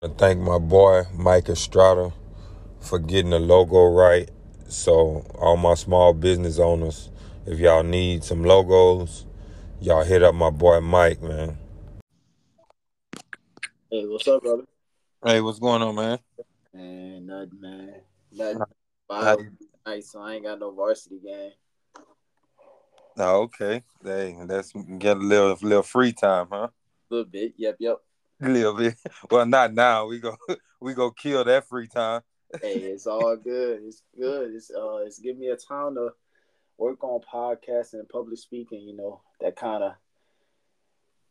I thank my boy Mike Estrada for getting the logo right. So all my small business owners, if y'all need some logos, y'all hit up my boy Mike, man. Hey, what's up, brother? Hey, what's going on, man? Man, nothing, man. Nothing. How Five nights, so I ain't got no varsity game. Oh, okay. Dang, that's get a little little free time, huh? A little bit. Yep, yep. Little bit. Well, not now. We go we go kill that free time. Hey, it's all good. It's good. It's uh, it's giving me a time to work on podcasting and public speaking. You know, that kind of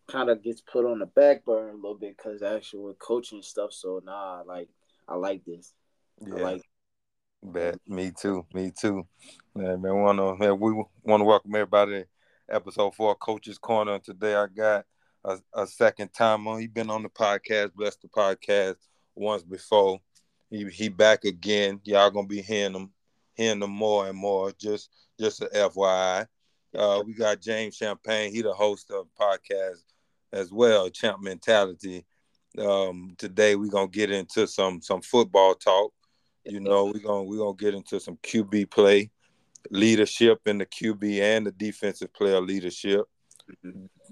kind of gets put on the back burner a little bit because actually with coaching stuff. So nah, like I like this. I Yeah. like. Bet. Me too. Me too. Man, man, wanna man, we want to welcome everybody to episode four, Coach's Corner. Today I got a, a second timer. He been on the podcast, bless the podcast once before. He he back again. Y'all gonna be hearing him hearing them more and more. Just just a FYI. Uh, we got James Champagne. He the host of podcast as well, Champ Mentality. Um, today we gonna get into some some football talk. You know, we're gonna we're gonna get into some QB play, leadership in the QB and the defensive player leadership.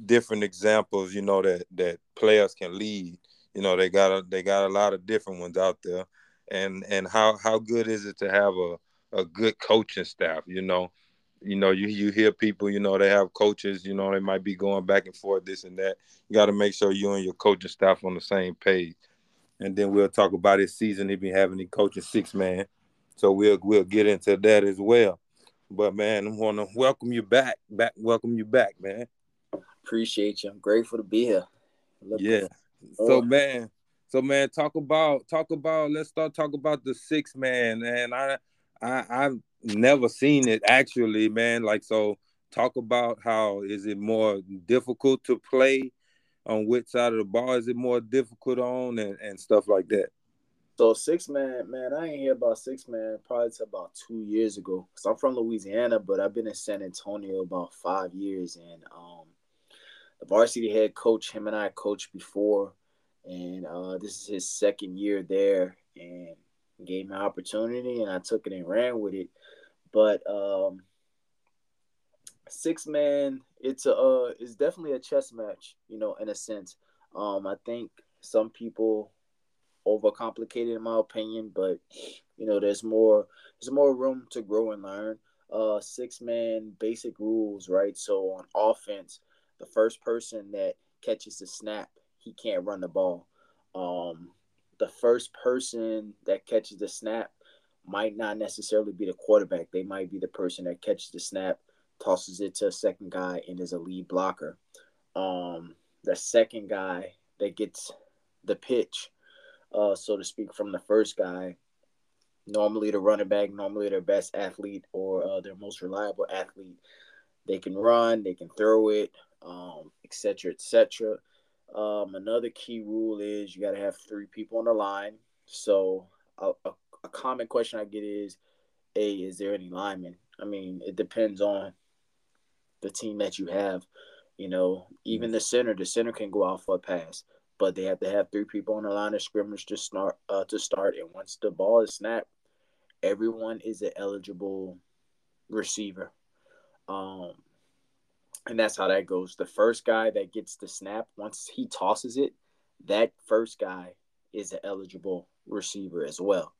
Different examples, you know, that that players can lead. You know, they got a they got a lot of different ones out there. And and how how good is it to have a a good coaching staff, you know? You know, you you hear people, you know, they have coaches, you know, they might be going back and forth, this and that. You got to make sure you and your coaching staff on the same page and then we'll talk about his season. He been having him coaching six man, so we'll we'll get into that as well. But man, I want to welcome you back, back, welcome you back, man. Appreciate you. I'm grateful to be here. Looking Yeah. So man, so man, talk about talk about. Let's start talk about the six man, and I I I've never seen it actually, man. Like so, talk about how is it more difficult to play on which side of the ball is it more difficult on, and and stuff like that. So six man, man, I ain't hear about six man probably till about two years ago. Cause I'm from Louisiana, but I've been in San Antonio about five years, and um, the varsity head coach, him and I coached before, and uh, this is his second year there, and gave me an opportunity, and I took it and ran with it. But um, six man, it's a uh, it's definitely a chess match, you know, in a sense. Um, I think some people overcomplicated in my opinion, but you know, there's more there's more room to grow and learn. Uh six man basic rules, right? So on offense, the first person that catches the snap, he can't run the ball. Um the first person that catches the snap might not necessarily be the quarterback. They might be the person that catches the snap, tosses it to a second guy, and is a lead blocker. Um, the second guy that gets the pitch uh, so to speak, from the first guy. Normally, the running back, normally their best athlete or uh, their most reliable athlete. They can run, they can throw it, um, et cetera, et cetera. Um, another key rule is you got to have three people on the line. So, a, a, a common question I get is, "A, is there any linemen?" I mean, it depends on the team that you have. You know, even the center, the center can go out for a pass but they have to have three people on the line of scrimmage to start. Uh, to start, and once the ball is snapped, everyone is an eligible receiver. Um, and that's how that goes. The first guy that gets the snap, once he tosses it, that first guy is an eligible receiver as well.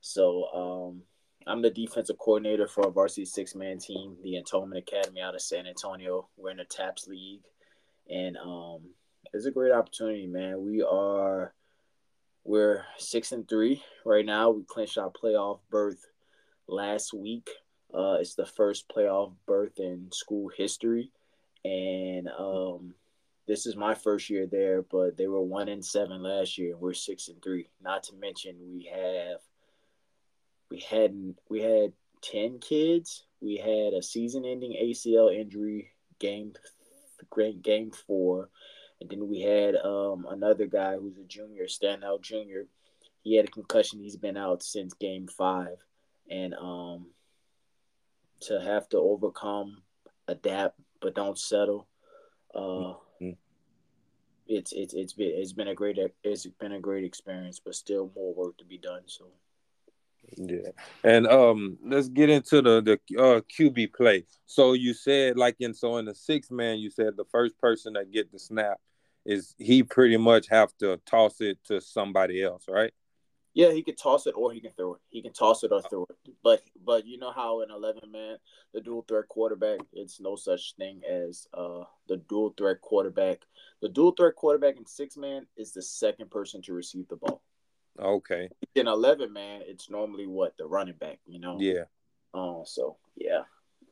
So um, I'm the defensive coordinator for a varsity six man team, the Atonement Academy out of San Antonio. We're in the TAPPS League, and um, it's a great opportunity, man. We are we're six and three right now. We clinched our playoff berth last week. Uh, it's the first playoff berth in school history, and um, this is my first year there. But they were one and seven last year, and we're six and three. Not to mention we have we had we had ten kids. We had a season-ending ACL injury game, game four. And then we had um, another guy who's a junior, standout junior. He had a concussion. He's been out since game five. And um, to have to overcome, adapt, but don't settle. Uh, Mhm. it's it's it's been it's been a great it's been a great experience, but still more work to be done. So yeah, and um, let's get into the the uh, QB play. So you said like in so in the six man, you said the first person that get the snap is he pretty much have to toss it to somebody else, right? Yeah, he could toss it or he can throw it. He can toss it or throw it. But but you know how in eleven man, the dual threat quarterback, it's no such thing as uh the dual threat quarterback. The dual threat quarterback in six man is the second person to receive the ball. Okay. In eleven man, it's normally what the running back. You know. Yeah. Oh, uh, so yeah.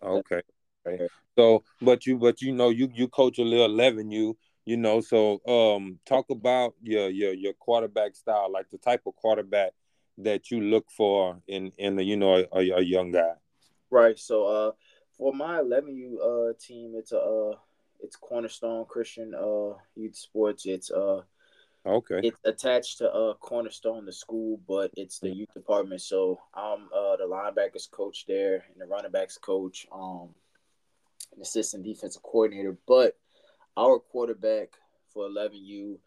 Okay. okay. So, but you, but you know, you you coach a little eleven. You you know, so um, talk about your your your quarterback style, like the type of quarterback that you look for in in the, you know a, a young guy. Right. So uh, for my 11U uh team, it's a uh, it's Cornerstone Christian uh Youth Sports. It's uh Okay. It's attached to uh Cornerstone, the school, but it's the youth department. So I'm uh the linebackers coach there and the running backs coach, um, an assistant defensive coordinator. But our quarterback for 11U,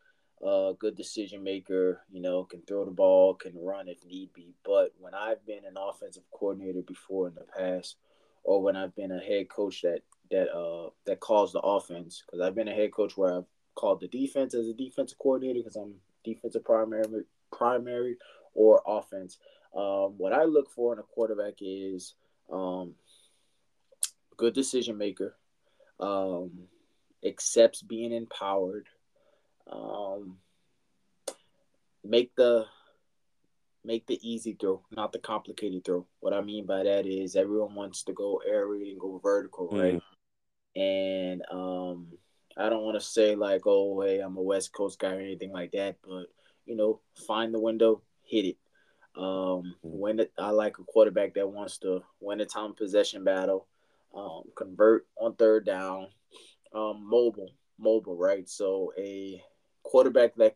uh, good decision maker, you know, can throw the ball, can run if need be. But when I've been an offensive coordinator before in the past, or when I've been a head coach that that uh that calls the offense, because I've been a head coach where I've called the defense as a defensive coordinator because I'm defensive primary primary or offense. Um, what I look for in a quarterback is um, good decision maker, um, accepts being empowered, um, make the make the easy throw, not the complicated throw. What I mean by that is everyone wants to go air raid and go vertical, right? Mm. And um, I don't want to say like, oh, hey, I'm a West Coast guy or anything like that, but you know, find the window, hit it. Um, mm. when it, I like a quarterback that wants to win a time possession battle, um, convert on third down, um, mobile, mobile, right? So a quarterback that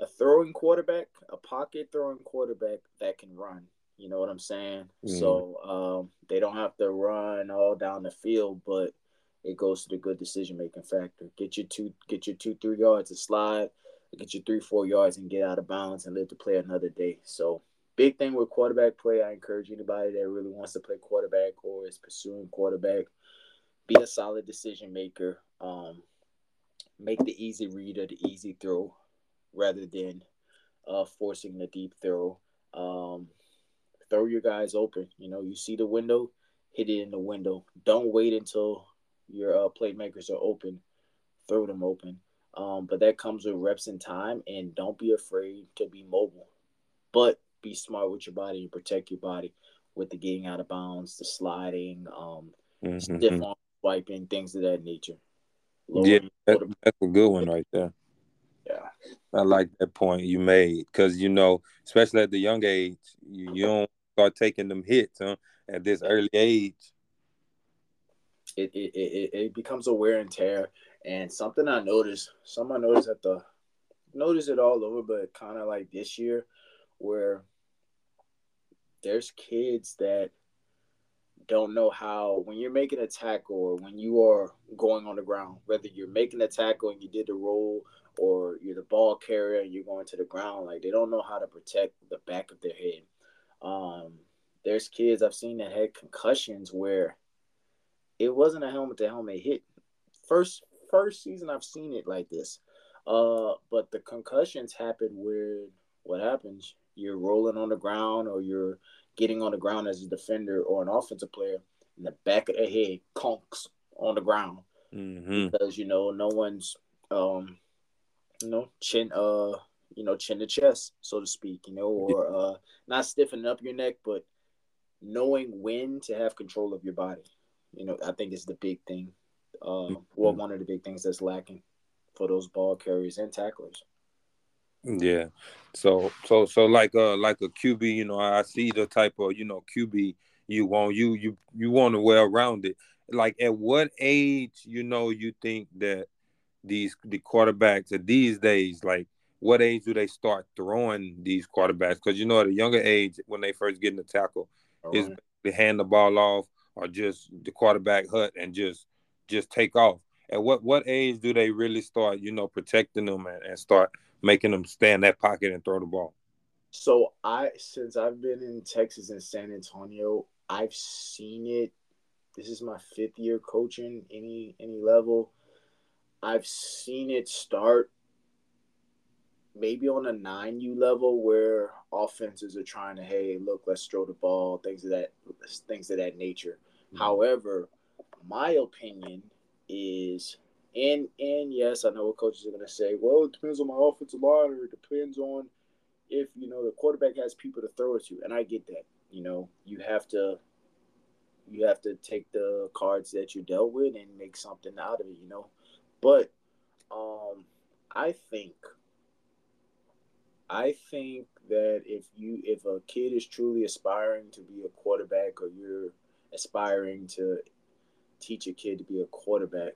a throwing quarterback, a pocket throwing quarterback that can run. You know what I'm saying? Mm. So um, they don't have to run all down the field, but it goes to the good decision making factor. Get your two, get your two, three yards to slide, get your three, four yards and get out of bounds and live to play another day. So big thing with quarterback play. I encourage anybody that really wants to play quarterback or is pursuing quarterback be a solid decision maker. Um, make the easy read or the easy throw rather than uh, forcing the deep throw. Um, throw your guys open. You know, you see the window, hit it in the window. Don't wait until your uh, playmakers are open. Throw them open. Um, but that comes with reps and time, and don't be afraid to be mobile. But be smart with your body and protect your body with the getting out of bounds, the sliding, um, mm-hmm. stiff arm swiping, things of that nature. yeah, that, that's a good one right there. Yeah, I like that point you made because you know, especially at the young age, you, you don't start taking them hits huh, at this early age. It, it it it becomes a wear and tear, and something I noticed, something I noticed at the, notice it all over, but kind of like this year, where there's kids that don't know how when you're making a tackle or when you are going on the ground, whether you're making a tackle and you did the roll or you're the ball carrier and you're going to the ground, like they don't know how to protect the back of their head. Um, there's kids I've seen that had concussions where it wasn't a helmet to helmet hit. First first season I've seen it like this. Uh, but the concussions happen where what happens? You're rolling on the ground or you're getting on the ground as a defender or an offensive player, and the back of the head conks on the ground mm-hmm. because you know no one's um you know chin uh you know chin to chest so to speak you know or uh not stiffening up your neck but knowing when to have control of your body you know i think is the big thing uh mm-hmm. well one of the big things that's lacking for those ball carriers and tacklers yeah. So so so like uh like a QB, you know, I see the type of, you know, QB you want you you you want to well rounded. Like at what age, you know, you think that these the quarterbacks at these days, like what age do they start throwing these quarterbacks? Because you know, at a younger age, when they first get in the tackle, right. is they hand the ball off or just the quarterback hut and just just take off. at what what age do they really start, you know, protecting them and, and start making them stay in that pocket and throw the ball? So I since I've been in Texas and San Antonio, I've seen it. This is my fifth year coaching any any level. I've seen it start maybe on a nine U level where offenses are trying to, hey, look, let's throw the ball, things of that things of that nature. Mm-hmm. However, my opinion is and and yes, I know what coaches are gonna say, well, it depends on my offensive line or it depends on if you know the quarterback has people to throw it to. And I get that. You know, you have to you have to take the cards that you dealt with and make something out of it, you know. But um I think I think that if you if a kid is truly aspiring to be a quarterback or you're aspiring to teach a kid to be a quarterback,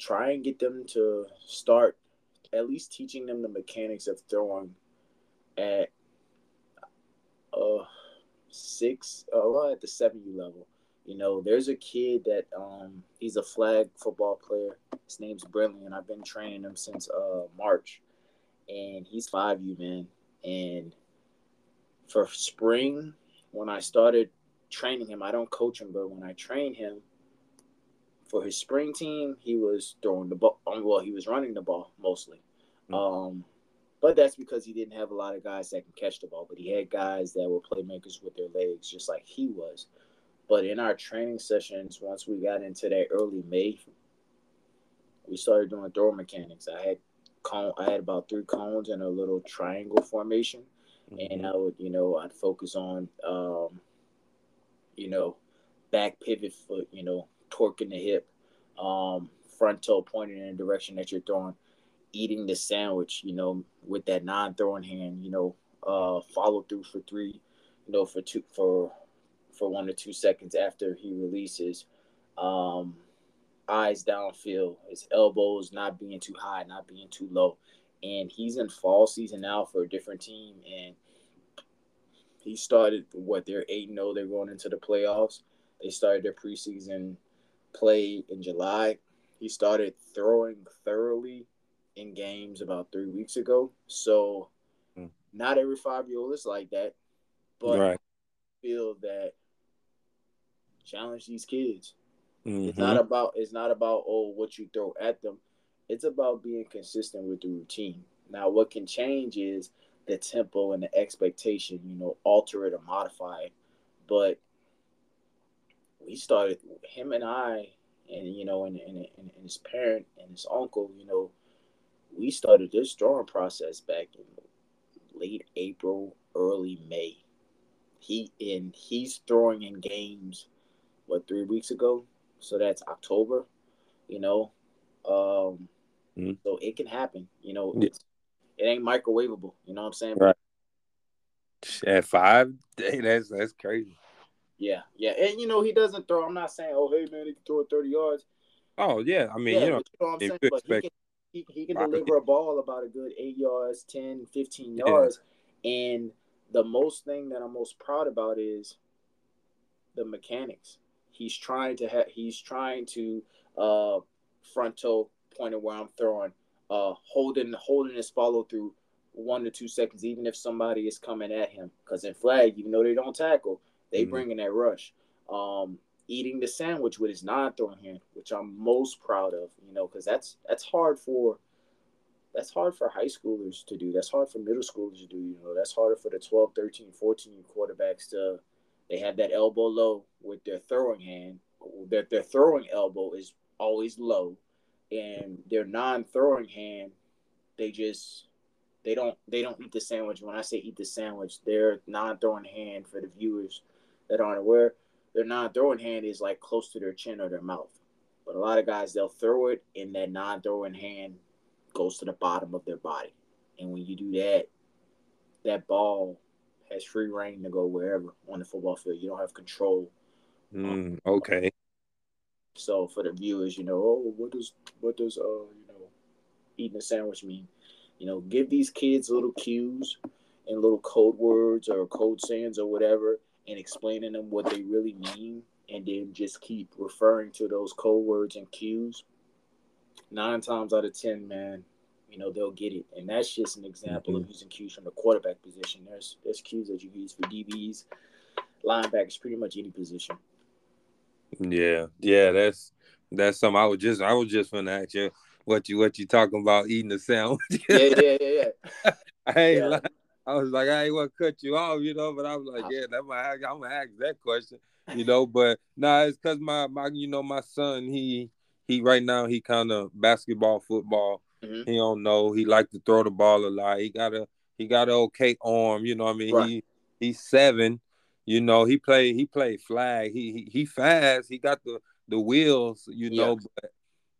try and get them to start at least teaching them the mechanics of throwing at uh six uh at the seven U level. You know, there's a kid that um he's a flag football player. His name's Brentley, and I've been training him since uh March and he's five U man. And for spring, when I started training him, I don't coach him, but when I train him for his spring team, he was throwing the ball. Um, well, he was running the ball mostly. Mm-hmm. Um, but that's because he didn't have a lot of guys that can catch the ball. But he had guys that were playmakers with their legs, just like he was. But in our training sessions, once we got into that early May, we started doing throw mechanics. I had cone. I had about three cones and a little triangle formation, mm-hmm. and I would, you know, I'd focus on, um, you know, back pivot foot, you know, torquing the hip, um, front toe pointing in the direction that you're throwing, eating the sandwich, you know, with that non-throwing hand, you know, uh, follow through for three, you know, for two for for one or two seconds after he releases. Um, eyes downfield, his elbows not being too high, not being too low. And he's in fall season now for a different team. And he started what they're 8 0. They're going into the playoffs. They started their preseason play in July. He started throwing thoroughly in games about three weeks ago. So mm. not every five year old is like that. But right. I feel that challenge these kids. Mm-hmm. It's not about it's not about oh what you throw at them. It's about being consistent with the routine. Now, what can change is the tempo and the expectation. You know, alter it or modify it. But we started him and I, and you know, and, and, and his parent and his uncle. You know, we started this drawing process back in late April, early May. He and he's throwing in games what three weeks ago so that's October. You know, um, mm-hmm. so it can happen. You know, yeah. it ain't microwavable. You know what I'm saying? Right. At five, that's that's crazy. Yeah, yeah, and you know he doesn't throw. I'm not saying, oh hey man, he can throw it 30 yards. Oh yeah, I mean yeah, you know, you know what I'm saying, but he can, he, he can deliver a ball about a good eight yards, 10, 15 yards, yeah. and the most thing that I'm most proud about is the mechanics. He's trying to have. He's trying to uh, frontal pointing where I'm throwing, uh, holding holding his follow through one to two seconds, even if somebody is coming at him. Because in flag, even though they don't tackle, they mm-hmm. bring in that rush. Um, eating the sandwich with his non-throwing hand, which I'm most proud of. You know, because that's that's hard for that's hard for high schoolers to do. That's hard for middle schoolers to do. You know, that's harder for the 12, 13, 14 quarterbacks to they have that elbow low with their throwing hand. Their their throwing elbow is always low, and their non-throwing hand, they just they don't they don't eat the sandwich. When I say eat the sandwich, their non-throwing hand for the viewers that aren't aware, their non-throwing hand is like close to their chin or their mouth. But a lot of guys they'll throw it, and that non-throwing hand goes to the bottom of their body. And when you do that, that ball has free reign to go wherever on the football field. You don't have control. Mm, okay. So for the viewers, you know, oh, what does what does uh you know eating a sandwich mean? You know, give these kids little cues and little code words or code sayings or whatever, and explaining them what they really mean, and then just keep referring to those code words and cues, nine times out of ten, man, you know they'll get it. And that's just an example mm-hmm. of using cues from the quarterback position. There's there's cues that you use for DBs, linebackers, pretty much any position. Yeah, yeah, that's that's something I was just I was just gonna ask you what you what you talking about eating the sandwich. yeah, yeah, yeah, yeah. I ain't yeah. Like, I was like, I ain't want to cut you off, you know, but I was like, yeah, that might I'm gonna ask that question, you know. But nah, it's cause my my you know my son he he right now he kind of basketball football. Mm-hmm. He don't know. He like to throw the ball a lot. He got a he got an okay arm. You know what I mean? Right. He he's seven. You know he play he played flag. He he he fast. He got the the wheels. You yeah. know, but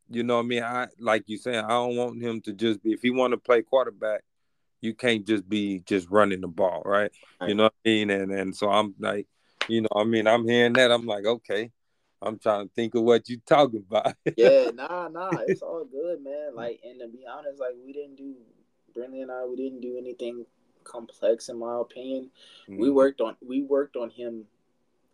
you know what I mean. I like you saying. I don't want him to just be if he want to play quarterback you can't just be just running the ball, right? right? You know what I mean? And and so I'm like, you know, I mean, I'm hearing that. I'm like, okay. I'm trying to think of what you're talking about. yeah, nah, nah, it's all good, man. Like, and to be honest, like we didn't do Brentley and I, we didn't do anything complex in my opinion. Mm-hmm. We worked on we worked on him.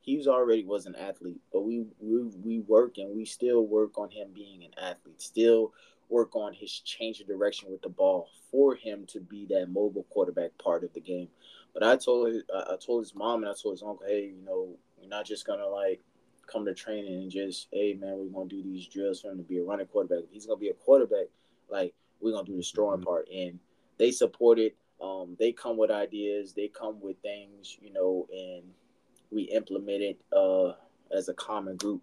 He was already was an athlete, but we we we work and we still work on him being an athlete. Still work on his change of direction with the ball for him to be that mobile quarterback part of the game. But I told I told his mom and I told his uncle, hey, you know, we're not just gonna like come to training and just, hey man, we're gonna do these drills for him to be a running quarterback. If he's gonna be a quarterback, like we're gonna do the throwing mm-hmm. part. And they support it. Um, they come with ideas, they come with things, you know, and we implement it uh, as a common group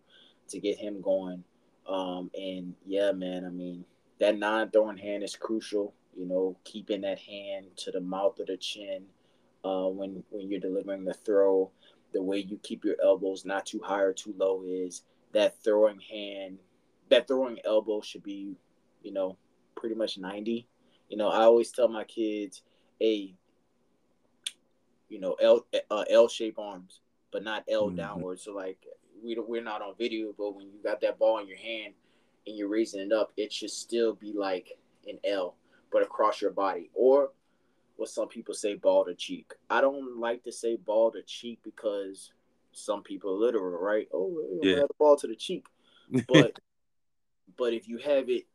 to get him going. Um, and yeah, man, I mean, that non-throwing hand is crucial. You know, keeping that hand to the mouth of the chin uh, when when you're delivering the throw. The way you keep your elbows not too high or too low is that throwing hand. That throwing elbow should be, you know, pretty much 90. You know, I always tell my kids, a, you know, L uh, L shape arms, but not L mm-hmm. downward. So like we we're not on video, but when you got that ball in your hand, and you're raising it up, it should still be like an L, but across your body. Or what some people say, ball to cheek. I don't like to say ball to cheek because some people literal, right? Oh, yeah, the ball to the cheek. But but if you have it,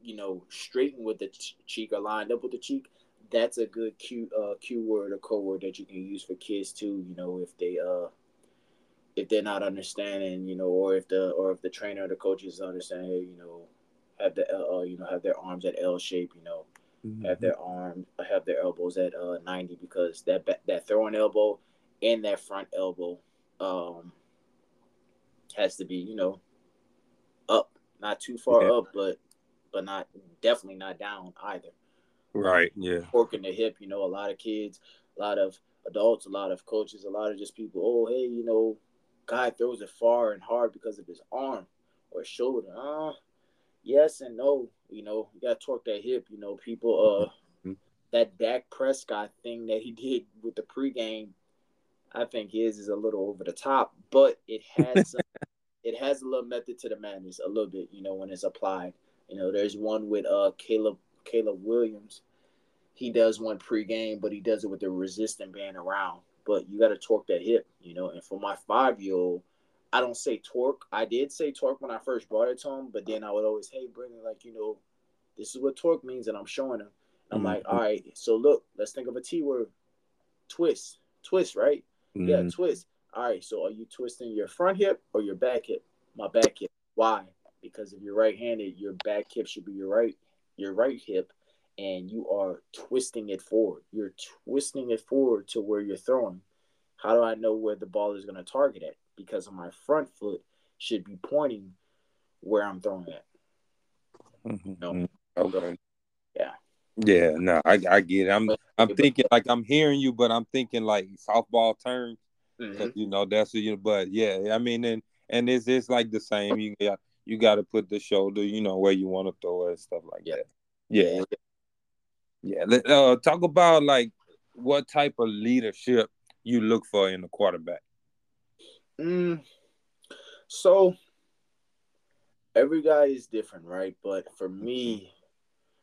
you know, straightened with the cheek or lined up with the cheek, that's a good cue uh cue word or code word that you can use for kids too. You know, if they uh if they're not understanding, you know, or if the or if the trainer or the coaches understand, hey, you know, have the uh, you know have their arms at L shape, you know, mm-hmm. have their arm have their elbows at uh 90 because that that throwing elbow and that front elbow um has to be you know up, not too far yeah. up, but but not definitely not down either. Right. Yeah. Working the hip, you know, a lot of kids, a lot of adults, a lot of coaches, a lot of just people. Oh, hey, you know, guy throws it far and hard because of his arm or shoulder. Uh, yes and no. You know, you got to torque that hip. You know, people, uh, mm-hmm. that Dak Prescott thing that he did with the pregame, I think his is a little over the top, but it has some, it has a little method to the madness, a little bit. You know, when it's applied. You know, there's one with uh Caleb Caleb Williams. He does one pregame, but he does it with a resistant band around but you got to torque that hip, you know. And for my five year old, I don't say torque. I did say torque when I first brought it to him, but then I would always, hey, Brendan, like, you know, this is what torque means. And I'm showing him. I'm mm-hmm. like, all right, so look, let's think of a T word twist, twist, right? Mm-hmm. Yeah, twist. All right, so are you twisting your front hip or your back hip? My back hip. Why? Because if you're right handed, your back hip should be your right, your right hip and you are twisting it forward. You're twisting it forward to where you're throwing. How do I know where the ball is going to target at? Because my front foot should be pointing where I'm throwing at. Mm-hmm. No. Okay. Yeah. Yeah, no, I, I get it. I'm I'm thinking like I'm hearing you, but I'm thinking like softball terms. Mm-hmm. You know, that's what you but yeah, I mean and and it's it's like the same. You got you got to put the shoulder, you know, where you want to throw it and stuff like yeah. that. Yeah. yeah. Yeah, uh, talk about like what type of leadership you look for in a quarterback. Mm, so every guy is different, right? But for me,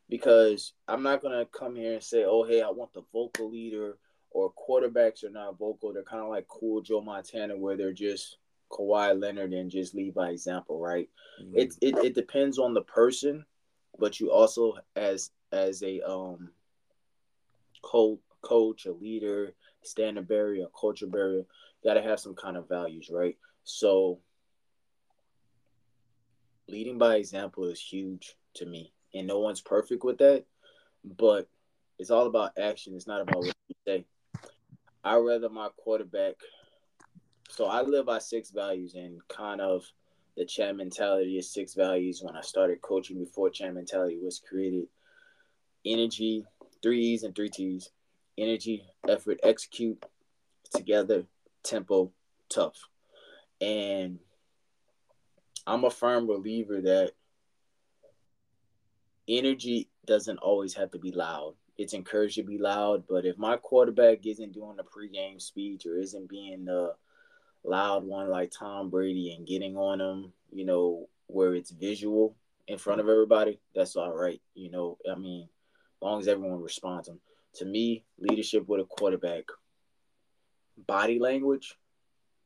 because I'm not gonna come here and say, "Oh, hey, I want the vocal leader," or quarterbacks are not vocal. They're kind of like cool Joe Montana, where they're just Kawhi Leonard and just lead by example, right? Mm-hmm. It, it it depends on the person, but you also as as a um coach, a leader, standard barrier, a culture barrier, got to have some kind of values, right? So leading by example is huge to me, and no one's perfect with that, but it's all about action. It's not about what you say. I rather my quarterback. So I live by six values, and kind of the Champ mentality is six values. When I started coaching before Champ mentality was created, energy, three E's and three T's: energy, effort, execute, together, tempo, tough. And I'm a firm believer that energy doesn't always have to be loud. It's encouraged to be loud, but if my quarterback isn't doing a pregame speech or isn't being the loud one like Tom Brady and getting on him, you know, where it's visual in front of everybody, that's all right. You know, I mean, long as everyone responds them. To me, leadership with a quarterback, body language,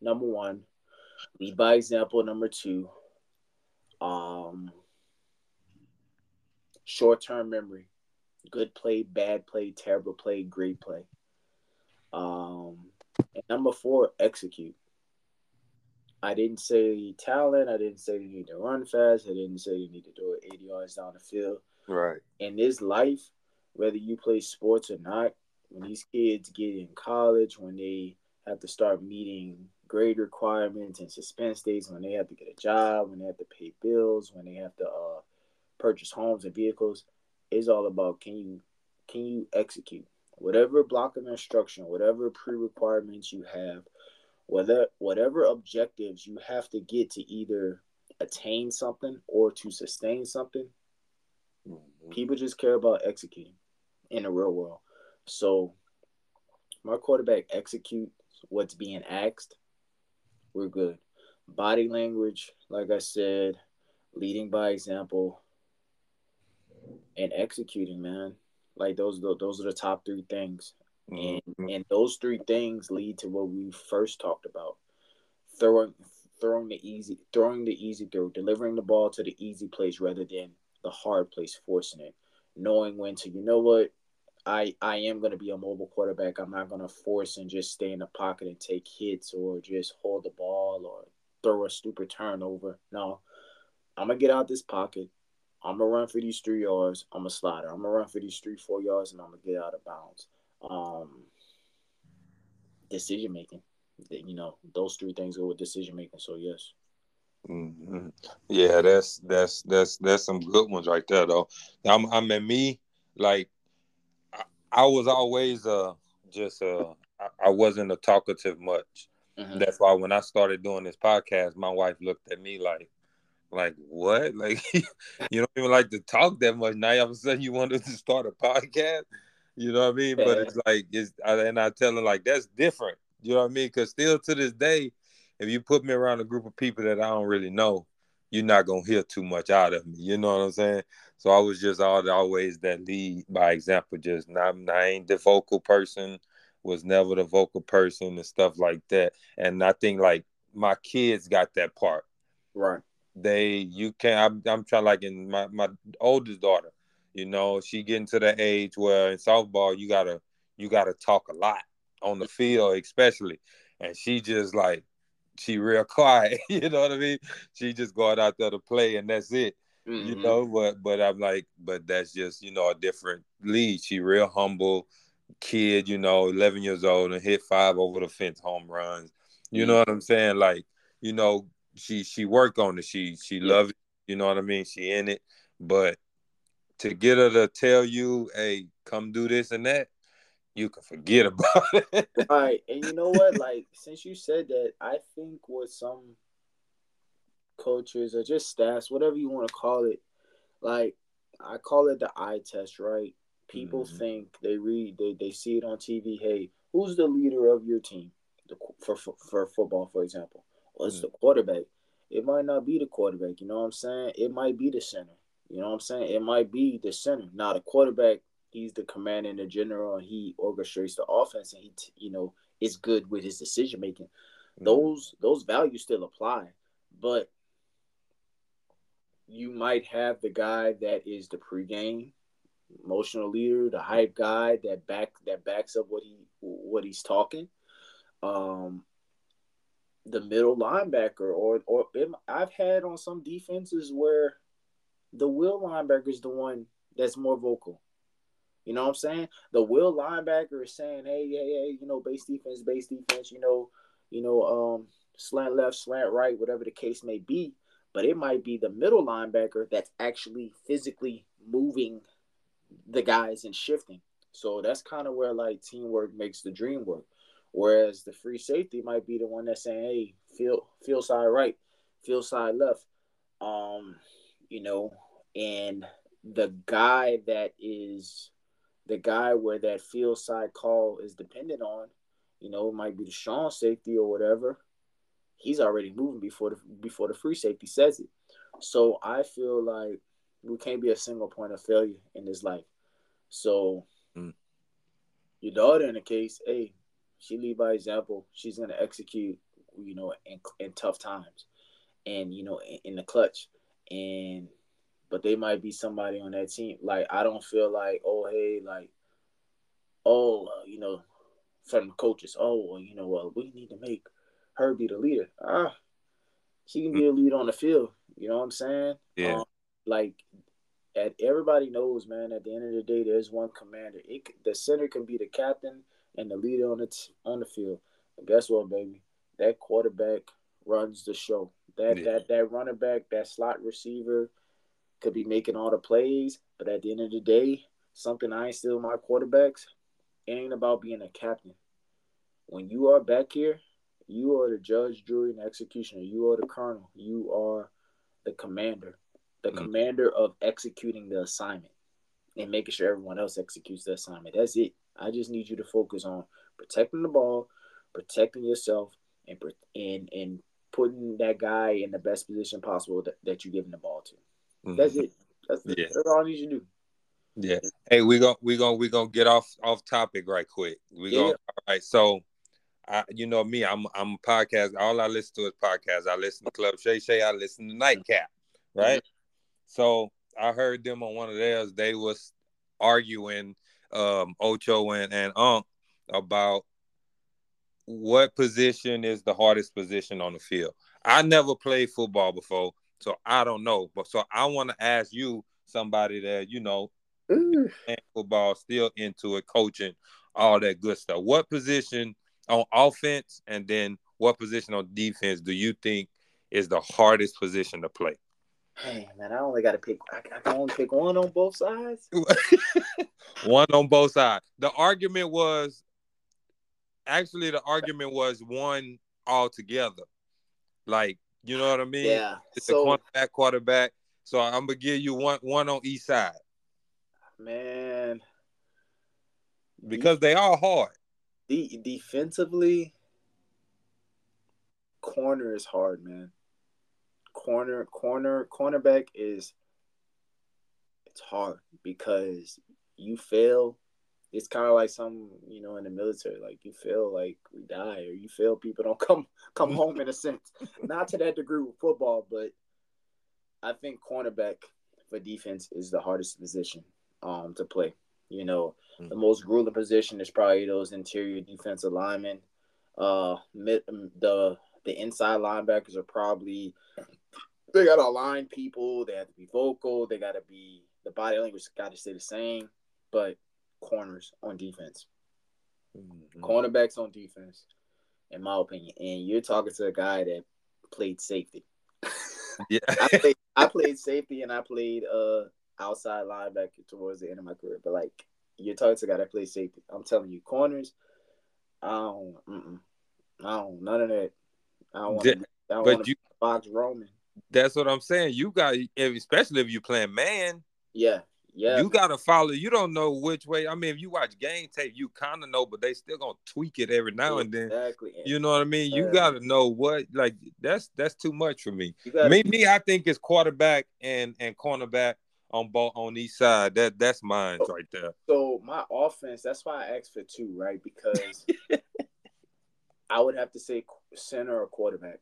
number one, lead by example, number two, um, short term memory, good play, bad play, terrible play, great play. Um, and number four, execute. I didn't say talent. I didn't say you need to run fast. I didn't say you need to do it 80 yards down the field. Right. In this life, whether you play sports or not, when these kids get in college, when they have to start meeting grade requirements and suspense days, when they have to get a job, when they have to pay bills, when they have to uh, purchase homes and vehicles, it's all about can you can you execute whatever block of instruction, whatever pre-requirements you have, whether whatever objectives you have to get to either attain something or to sustain something. Mm-hmm. People just care about executing in the real world. So my quarterback executes what's being asked. We're good. Body language, like I said, leading by example, and executing, man. Like those, those are the top three things, and mm-hmm. and those three things lead to what we first talked about: throwing, throwing the easy, throwing the easy throw, delivering the ball to the easy place rather than the hard place, forcing it, knowing when to, you know what, I I am going to be a mobile quarterback. I'm not going to force and just stay in the pocket and take hits or just hold the ball or throw a stupid turnover. No, I'm gonna get out this pocket. I'm gonna run for these three yards. I'm a slider. I'm gonna run for these three four yards and I'm gonna get out of bounds. Um, decision making. You know, those three things go with decision making. So yes. Mm-hmm. Yeah, that's that's that's that's some good ones right there though. I'm I mean me like I was always uh just uh I, I wasn't a talkative much. Mm-hmm. That's why when I started doing this podcast, my wife looked at me like, like what? Like you don't even like to talk that much. Now all of a sudden you wanted to start a podcast. You know what I mean? Yeah. But it's like it's and I tell her like that's different. You know what I mean? Because still to this day, if you put me around a group of people that I don't really know, you're not gonna hear too much out of me. You know what I'm saying? So I was just always that lead by example. Just not, I ain't the vocal person. Was never the vocal person and stuff like that. And I think like my kids got that part. Right. They you can't. I'm, I'm trying like in my my oldest daughter. You know, she getting to the age where in softball you gotta you gotta talk a lot on the field, especially. And she just like she real quiet. you know what I mean? She just going out there to play and that's it. Mm-hmm. You know, but but I'm like, but that's just you know a different lead. She real humble kid, you know, 11 years old and hit five over the fence home runs. You mm-hmm. know what I'm saying? Like, you know, she she work on it. She she yeah. love it. You know what I mean? She in it, but to get her to tell you, hey, come do this and that, you can forget about it. right. And you know what? Like, since you said that, I think with some coaches or just staffs, whatever you want to call it, like I call it the eye test, right? People mm-hmm. think they read, they, they see it on TV. Hey, who's the leader of your team? The, for, for, for football, for example. Well, it's mm-hmm. the quarterback. It might not be the quarterback, you know what I'm saying? It might be the center. You know what I'm saying? It might be the center. Now the quarterback he's the commander and the general and he orchestrates the offense and he you know is good with his decision making those those values still apply, but you might have the guy that is the pregame emotional leader, the hype guy that back that backs up what he what he's talking. Um, the middle linebacker, or or I've had on some defenses where the will linebacker is the one that's more vocal. You know what I'm saying? The will linebacker is saying, "Hey, hey, hey, you know, base defense, base defense. You know, you know, um, slant left, slant right, whatever the case may be." But it might be the middle linebacker that's actually physically moving the guys and shifting. So that's kind of where like teamwork makes the dream work. Whereas the free safety might be the one that's saying, "Hey, feel feel side right, feel side left," um, you know, and the guy that is the guy where that field side call is dependent on, you know, it might be the strong safety or whatever. He's already moving before the before the free safety says it. So I feel like we can't be a single point of failure in this life. So mm. your daughter in the case, hey, she lead by example. She's gonna execute, you know, in, in tough times, and you know, in, in the clutch, and but they might be somebody on that team. Like I don't feel like, oh hey, like, oh, uh, you know, from the coaches, oh, well, you know, well, we need to make her be the leader. Ah, she can be a leader on the field. You know what I'm saying? Yeah. Um, like, at everybody knows, man. At the end of the day, there's one commander. It the center can be the captain and the leader on the t- on the field. But guess what, baby? That quarterback runs the show. That yeah. that that running back, that slot receiver could be making all the plays, but at the end of the day, something I instill my quarterbacks, it ain't about being a captain. When you are back here, you are the judge, jury, and executioner. You are the colonel. You are the commander. The mm-hmm. commander of executing the assignment and making sure everyone else executes the assignment. That's it. I just need you to focus on protecting the ball, protecting yourself, and and and putting that guy in the best position possible that, that you're giving the ball to. Mm-hmm. That's it. That's, yeah. that's all I need you to do. Yeah. Hey, we going we gonna we gonna get off off topic right quick. We yeah. go all right. So, I you know me, I'm I'm a podcast. All I listen to is podcasts. I listen to Club Shay Shay. I listen to Nightcap. Right. Mm-hmm. So I heard them on one of theirs. They was arguing um Ocho and and Unc about what position is the hardest position on the field. I never played football before, so I don't know. But so I want to ask you, somebody that you know, football, still into it, coaching, all that good stuff. What position on offense, and then what position on defense do you think is the hardest position to play? Hey man, I only got to pick. I, I can only pick one on both sides. one on both sides. The argument was actually the argument was one altogether. Like you know what I mean? Yeah. It's so, a quarterback, quarterback. So I'm gonna give you one one on each side. Man. Because they are hard. De- defensively, corner is hard, man. Corner, corner, cornerback is it's hard because you fail it's kind of like some you know in the military like you feel like we die or you feel people don't come come home in a sense. Not to that degree with football but i think cornerback for defense is the hardest position um to play. You know mm-hmm. the most grueling position is probably those interior defensive linemen. Uh mid, um, the the inside linebackers are probably they got to align people they have to be vocal they got to be the body language got to stay the same but corners on defense, mm-hmm. cornerbacks on defense, in my opinion. And you're talking to a guy that played safety. Yeah, I, played, I played safety and I played uh outside linebacker towards the end of my career. But like you're talking to a guy that played safety. I'm telling you, corners. I don't. Mm-mm, I don't. None of that. I don't want to. But you box Roman. That's what I'm saying. You got, especially if you're playing man. Yeah, yeah. You gotta follow. You don't know which way. I mean, if you watch game tape, you kind of know, but they still gonna tweak it every now and then. Exactly. You know what I mean? You gotta know what like that's that's too much for me. Gotta, me, me, I think it's quarterback and and cornerback on both on each side. That that's mine right there. So my offense, that's why I asked for two, right? Because I would have to say center or quarterback.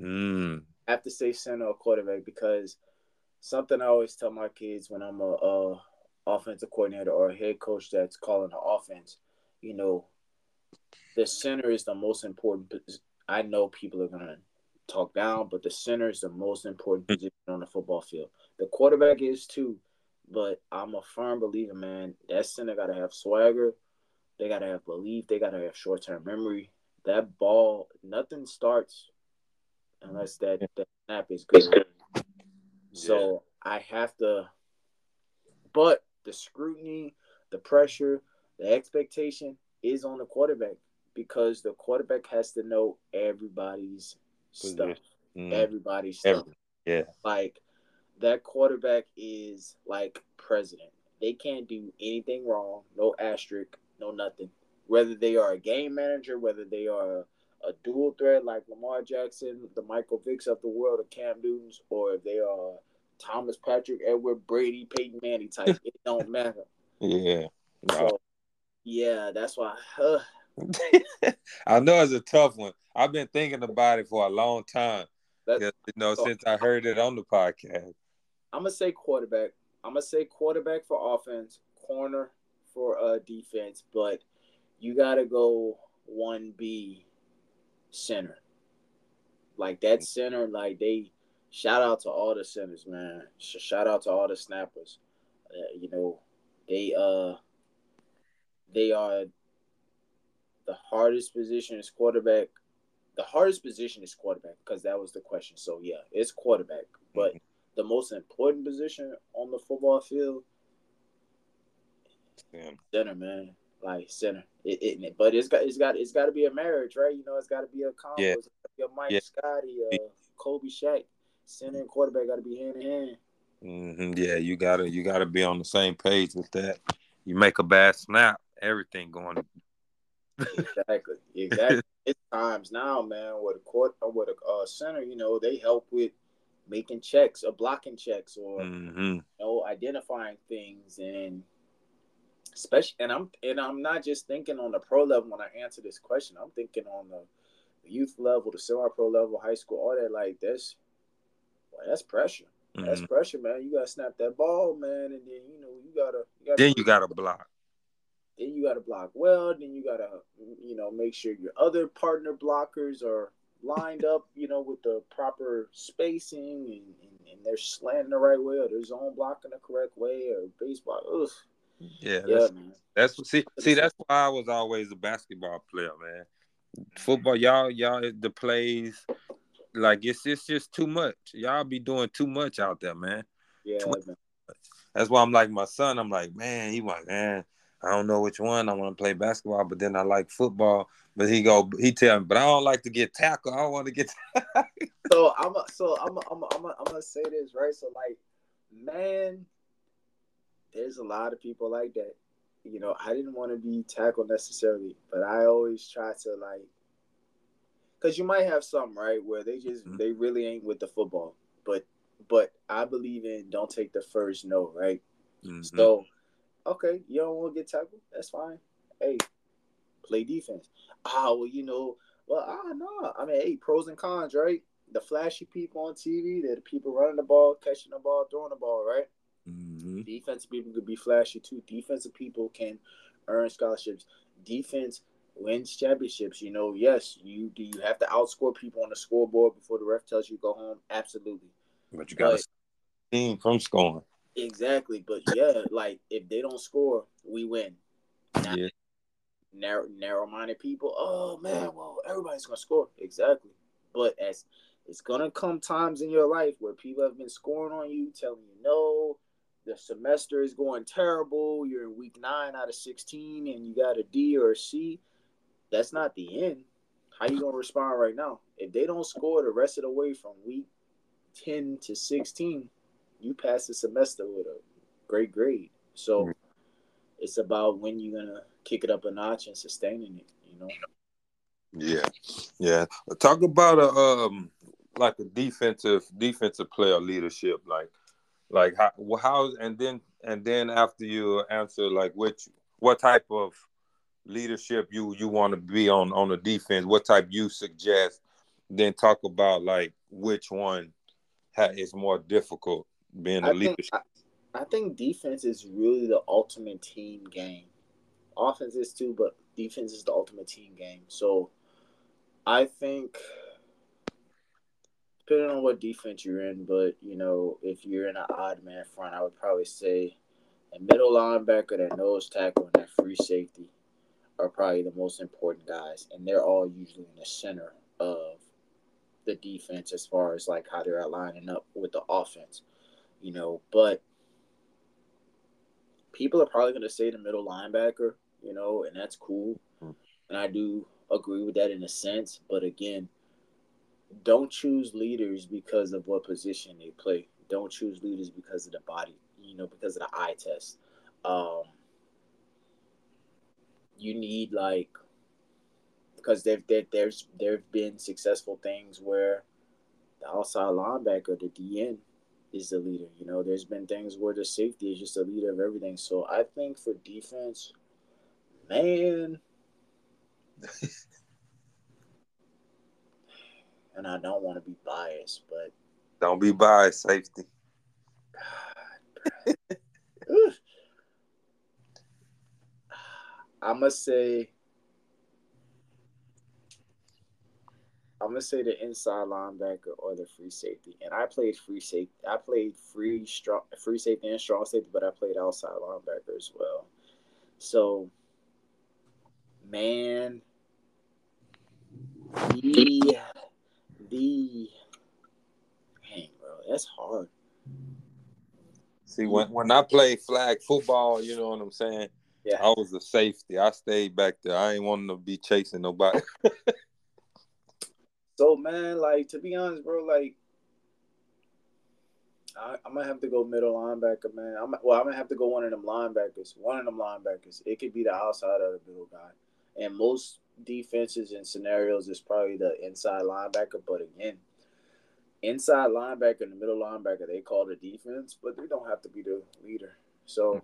Mm. I have to say center or quarterback because something I always tell my kids when I'm a, a offensive coordinator or a head coach that's calling the offense, you know, the center is the most important. I know people are gonna talk down, but the center is the most important hmm. position on the football field. The quarterback is too, but I'm a firm believer, man. That center got to have swagger. They got to have belief. They got to have short term memory. That ball, nothing starts unless that, that snap is good. So I have to, but the scrutiny, the pressure, the expectation is on the quarterback because the quarterback has to know everybody's stuff. Mm. Everybody's stuff. Every, yeah. Like that quarterback is like president. They can't do anything wrong. No asterisk, no nothing. Whether they are a game manager, whether they are a, dual threat like Lamar Jackson, the Michael Vicks of the world, of Cam Newton's, or if they are Thomas Patrick, Edward Brady, Peyton Manning type, it don't matter. Yeah. So, yeah, that's why. I know it's a tough one. I've been thinking about it for a long time. you know, so, since I heard it on the podcast. I'm gonna say quarterback. I'm gonna say quarterback for offense, corner for uh defense, but you gotta go one B center. Like that center, like they shout out to all the centers, man. Shout out to all the snappers. Uh, you know, they uh they are the hardest position is quarterback. The hardest position is quarterback because that was the question. So yeah, it's quarterback. But mm-hmm. the most important position on the football field, Damn. center, man. Like center. It, it, but it's got it's got it's got to be a marriage, right? You know, it's got to be a combo. Yeah. It's got to be a Mike yeah. Scottie, uh, Kobe Shaq. Center and quarterback got to be hand in hand. Mm-hmm. Yeah, you gotta you gotta be on the same page with that. You make a bad snap, everything going exactly, exactly. it's times now, man, with a court or with a uh, center, you know, they help with making checks or blocking checks or mm-hmm. you know identifying things and especially and I'm and I'm not just thinking on the pro level when I answer this question. I'm thinking on the, youth level, the semi-pro level, high school, all that. Like that's, well, that's pressure. Mm-hmm. That's pressure, man. You gotta snap that ball, man, and then you know you gotta. You gotta then you gotta block. Then you got to block well. Then you got to, you know, make sure your other partner blockers are lined up, you know, with the proper spacing and, and, and they're slanting the right way or they're zone blocking the correct way or baseball. Ugh. Yeah, yeah, that's, man. That's see, see, that's why I was always a basketball player, man. Football, y'all, y'all, the plays, like it's it's just too much. Y'all be doing too much out there, man. Yeah, man. That's why I'm like my son. I'm like, man, he like, man, I don't know which one. I want to play basketball, but then I like football. But he go, he tell me, but I don't like to get tackled. I don't want to get. so I'm, a, so I'm, a, I'm, a, I'm, a, I'm gonna say this right. So like, man, there's a lot of people like that. You know, I didn't want to be tackled necessarily, but I always try to like, cause you might have some right where they just mm-hmm. they really ain't with the football, but but I believe in don't take the first no, right? Mm-hmm. So Okay, you don't want to get tackled. That's fine. Hey, play defense. Ah, well, you know, well, ah, no. I mean, hey, pros and cons, right? The flashy people on TV, they're the people running the ball, catching the ball, throwing the ball, right? Mm-hmm. Defensive people could be flashy too. Defensive people can earn scholarships. Defense wins championships. You know, yes, you do. You have to outscore people on the scoreboard before the ref tells you to go home. Absolutely. But you got to team from scoring. Exactly, but yeah, like if they don't score, we win. Yeah. Narrow, narrow-minded people. Oh man, well everybody's gonna score. Exactly, but as it's gonna come times in your life where people have been scoring on you, telling you no, the semester is going terrible. You're in week nine out of sixteen, and you got a D or a C. That's not the end. How you gonna respond right now? If they don't score the rest of the way from week ten to sixteen, you pass the semester with a great grade. So mm-hmm. it's about when you're gonna kick it up a notch and sustaining it. You know. Yeah, yeah. Talk about a um like a defensive defensive player leadership, like like how how and then and then after you answer like which what type of leadership you you want to be on on the defense, what type you suggest, then talk about like which one ha- is more difficult being a I leadership. think I, I think defense is really the ultimate team game. Offense is too, but defense is the ultimate team game. So I think depending on what defense you're in, but you know, if you're in an odd man front, I would probably say a middle linebacker, that nose tackle, and that free safety are probably the most important guys, and they're all usually in the center of the defense as far as like how they're lining up with the offense, you know. But people are probably going to say the middle linebacker, you know, and that's cool, hmm. and I do agree with that in a sense. But again, don't choose leaders because of what position they play. Don't choose leaders because of the body, you know, because of the eye test. Um, you need like because there there there's there've been successful things where the outside linebacker, the DN, is the leader. You know, there's been things where the safety is just the leader of everything. So I think for defense, man, and I don't want to be biased, but Don't be biased, safety. I'm gonna say I'm gonna say the inside linebacker or the free safety. And I played free safety. I played free strong free safety and strong safety, but I played outside linebacker as well. So, man, the the dang, bro, that's hard. See, when when I played flag football, you know what I'm saying. Yeah, I was a safety. I stayed back there. I ain't wanting to be chasing nobody. So man, like to be honest, bro, like I, I'm gonna have to go middle linebacker, man. I'm well, I'm gonna have to go one of them linebackers. One of them linebackers. It could be the outside of the middle guy. And most defenses and scenarios is probably the inside linebacker. But again, inside linebacker and the middle linebacker, they call the defense, but they don't have to be the leader. So hmm.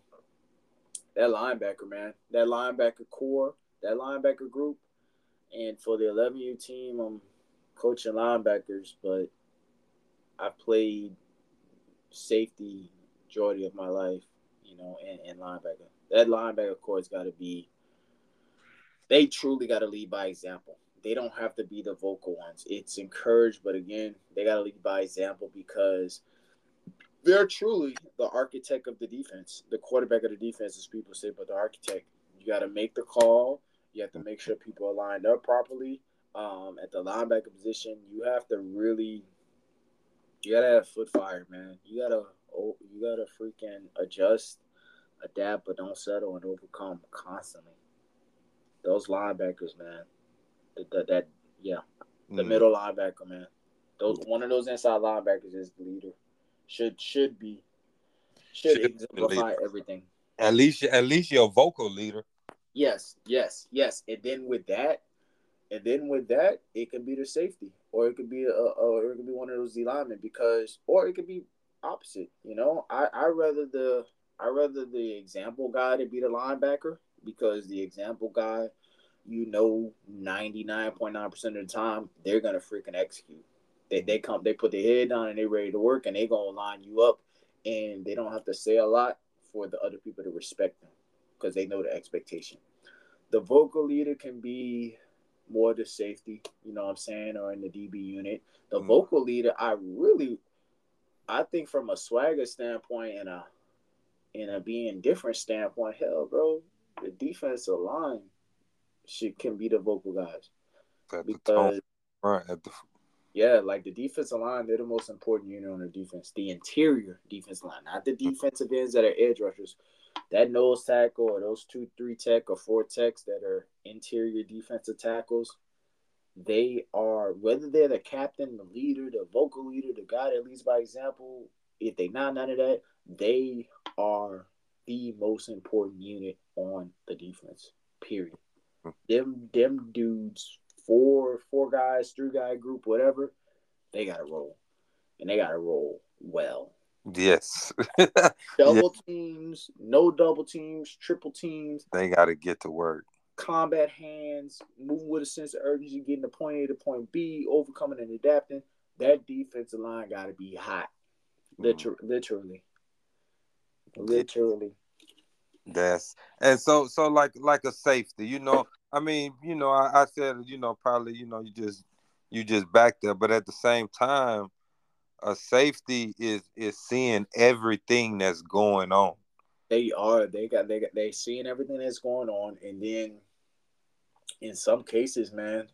that linebacker, man, that linebacker core, that linebacker group, and for the 11U team, I'm coaching linebackers, but I played safety majority of my life, you know, and, and linebacker. That linebacker core's got to be. They truly got to lead by example. They don't have to be the vocal ones. It's encouraged, but again, they got to lead by example because they're truly the architect of the defense, the quarterback of the defense, as people say, but the architect. You got to make the call. You have to make sure people are lined up properly. Um, at the linebacker position, you have to really, you gotta have foot fire, man. You gotta, oh, you gotta freaking adjust, adapt, but don't settle and overcome constantly. Those linebackers, man. That, that, that yeah, the Mm. middle linebacker, man. Those one of those inside linebackers is the leader. Should should be should Should be exemplify everything. At least, at least you're a vocal leader. Yes, yes, yes. And then with that, and then with that, it could be the safety, or it could be a, a or it could be one of those D linemen because, or it could be opposite. You know, I I rather the I rather the example guy to be the linebacker because the example guy, you know, ninety nine point nine percent of the time they're gonna freaking execute. They they come they put their head down and they're ready to work and they gonna line you up, and they don't have to say a lot for the other people to respect them because they know the expectation. The vocal leader can be more the safety, you know what I'm saying, or in the DB unit. The Mhm. vocal leader, I really, I think from a swagger standpoint and a in a being different standpoint, hell, bro, the defensive line should can be the vocal guys At because front, at the yeah, like the defensive line, they're the most important unit on the defense. The interior defense line, not the defensive ends that are edge rushers. That nose tackle or those two, three tech or four techs that are interior defensive tackles, they are whether they're the captain, the leader, the vocal leader, the guy that leads by example. If they not none of that, they are the most important unit on the defense. Period. Them them dudes, four four guys, three guy group, whatever, they gotta roll, and they gotta roll well. yes, Double teams, no double teams, triple teams, they got to get to work. combat hands, moving with a sense of urgency, getting to point A to point B, overcoming and adapting. That defensive line got to be hot, Liter- mm. literally, literally. That's and so so like like a safety, you know. I mean, you know, I, I said, you know, probably, you know, you just you just back there, but at the same time, a safety is is seeing everything that's going on. They are. They got. They got. They seeing everything that's going on, and then in some cases, man,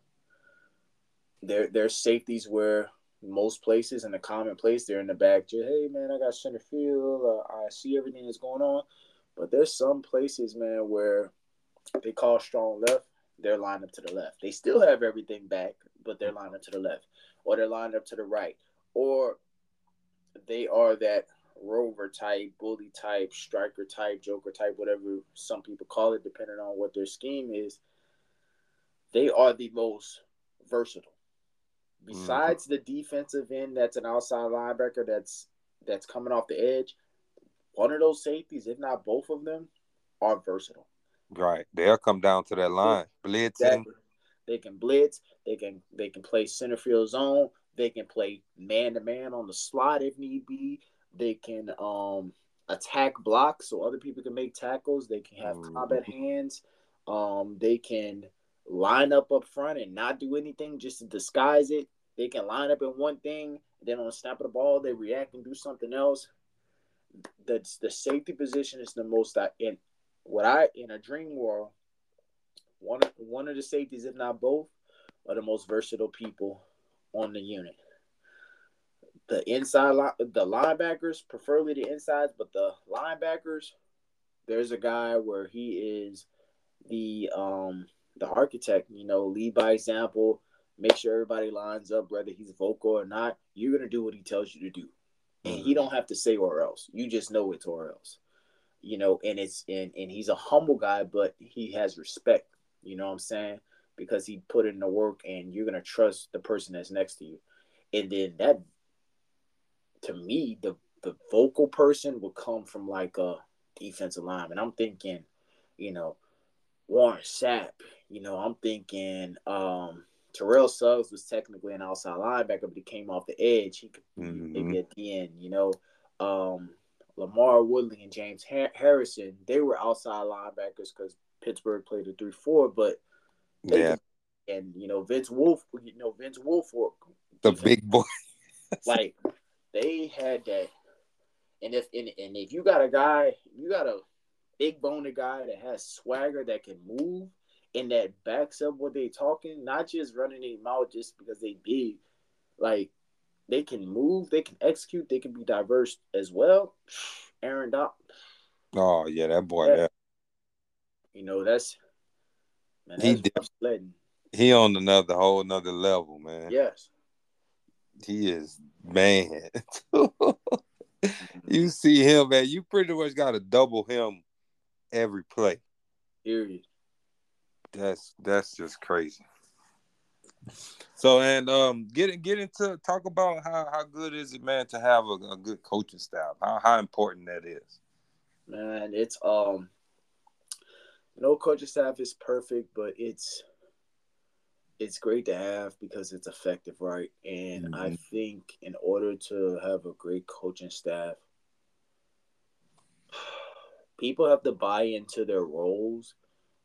there there's safeties where most places in the common place they're in the back. Just hey, man, I got center field. Uh, I see everything that's going on, but there's some places, man, where they call strong left. They're lined up to the left. They still have everything back, but they're lined up to the left, or they're lined up to the right, or they are that rover type, bully type, striker type, joker type, whatever some people call it, depending on what their scheme is, they are the most versatile. Besides mm-hmm. the defensive end that's an outside linebacker that's that's coming off the edge, one of those safeties, if not both of them, are versatile. Right. They'll come down to that line. Blitzing. Exactly. They can blitz, they can they can play center field zone, they can play man to man on the slot if need be. They can um, attack blocks so other people can make tackles. They can have mm-hmm. combat hands. Um, they can line up up front and not do anything just to disguise it. They can line up in one thing, then on the snap of the ball, they react and do something else. The the safety position is the most I in what I in a dream world. One one of the safeties, if not both, are the most versatile people on the unit the inside line, the linebackers, preferably the insides, but the linebackers, there's a guy where he is the um the architect, you know, lead by example, make sure everybody lines up, whether he's vocal or not, you're gonna do what he tells you to do. And he mm-hmm. don't have to say or else. You just know it's or else. You know, and it's and, and he's a humble guy, but he has respect. You know what I'm saying? Because he put in the work and you're gonna trust the person that's next to you. And then that to me, the the vocal person would come from like a defensive lineman. I'm thinking, you know, Warren Sapp. You know, I'm thinking um, Terrell Suggs was technically an outside linebacker, but he came off the edge. He could mm-hmm. maybe at the end. You know, um, LaMarr Woodley and James Harrison, they were outside linebackers because Pittsburgh played a three four, but yeah. and you know Vince Wilfork, you know Vince Wilfork, the big boy, like they had that. And if and, and if you got a guy, you got a big boned guy that has swagger that can move and that backs up what they talking, not just running their mouth just because they big. Like they can move, they can execute, they can be diverse as well. Aaron Doc. Oh yeah, that boy. That, that. You know that's man. That's he did, he on another whole another level, man. Yes he is man. you see him, man. You pretty much got to double him every play. Period. That's that's just crazy. So and um, get get into talk about how how good is it, man, to have a, a good coaching staff? How how important that is. Man, it's um, no coaching staff is perfect, but it's it's great to have because it's effective, right? And mm-hmm. I think in order to have a great coaching staff, people have to buy into their roles,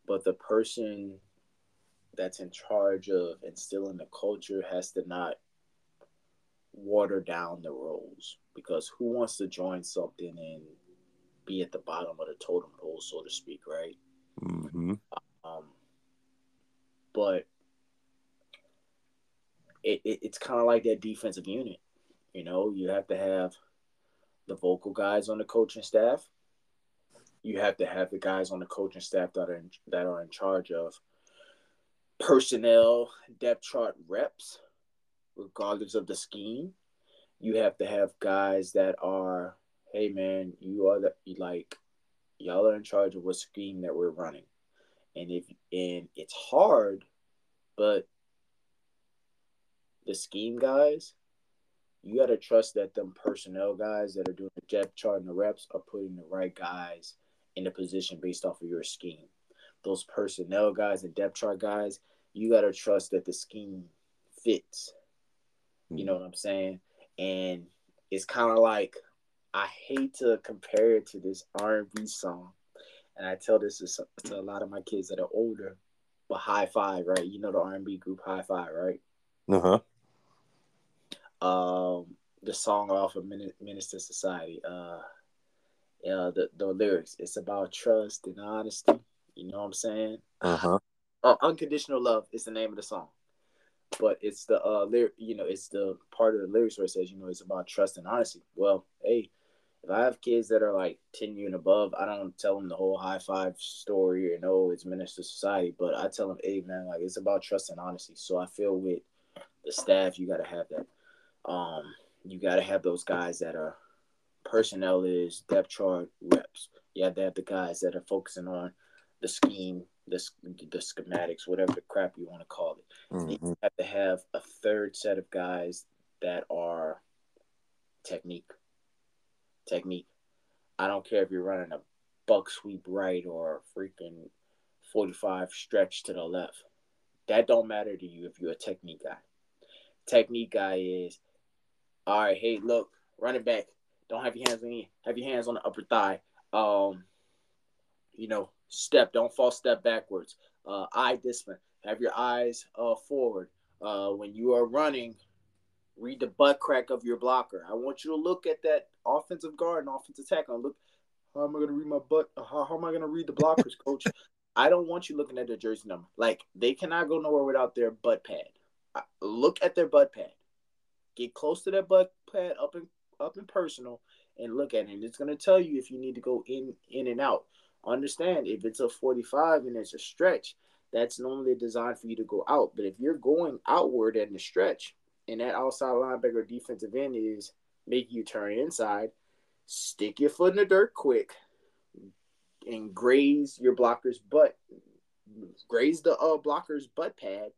but the person that's in charge of instilling the culture has to not water down the roles because who wants to join something and be at the bottom of the totem pole, so to speak, right? Mm-hmm. Um, but it, it it's kind of like that defensive unit. You know, you have to have the vocal guys on the coaching staff. You have to have the guys on the coaching staff that are in, that are in charge of personnel depth chart reps, regardless of the scheme. You have to have guys that are, hey man, you are the like, y'all are in charge of what scheme that we're running, and if and it's hard, but the scheme guys, you got to trust that them personnel guys that are doing the depth chart and the reps are putting the right guys in the position based off of your scheme. those personnel guys and depth chart guys, you got to trust that the scheme fits. You mm-hmm. know what I'm saying? And it's kind of like I hate to compare it to this R&B song, and I tell this to, to a lot of my kids that are older. But Hi-Five, right? You know the R&B group Hi-Five, right? Uh huh. Um, the song off of Menace II Society. Uh, yeah, the the lyrics. It's about trust and honesty. You know what I'm saying? Uh-huh. Uh, Unconditional Love is the name of the song. But it's the uh lyric, you know, it's the part of the lyrics where it says, you know, it's about trust and honesty. Well, hey, if I have kids that are like 10 years and above, I don't tell them the whole Hi-Five story or no, it's Menace II Society, but I tell them, hey man, like it's about trust and honesty. So I feel with the staff, you gotta have that. Um, you gotta have those guys that are personnel is depth chart reps. You have to have the guys that are focusing on the scheme, the, the schematics, whatever the crap you want to call it. Mm-hmm. You have to have a third set of guys that are technique. Technique. I don't care if you're running a buck sweep right or a freaking 45 stretch to the left. That don't matter to you if you're a technique guy. Technique guy is, all right, hey, look, running back, don't have your hands on your, have your hands on the upper thigh. Um, you know, step. Don't fall step backwards. Uh, eye discipline. Have your eyes uh, forward. Uh, when you are running, read the butt crack of your blocker. I want you to look at that offensive guard and offensive tackle look. How am I going to read my butt? How, how am I going to read the blockers, coach? I don't want you looking at their jersey number. Like they cannot go nowhere without their butt pad. Look at their butt pad. Get close to their butt pad up and up and personal, and look at it. And it's going to tell you if you need to go in in and out understand if it's a 45 and it's a stretch, that's normally designed for you to go out. But if you're going outward in the stretch and that outside linebacker defensive end is making you turn inside, stick your foot in the dirt quick and graze your blocker's butt, graze the uh, blocker's butt pad,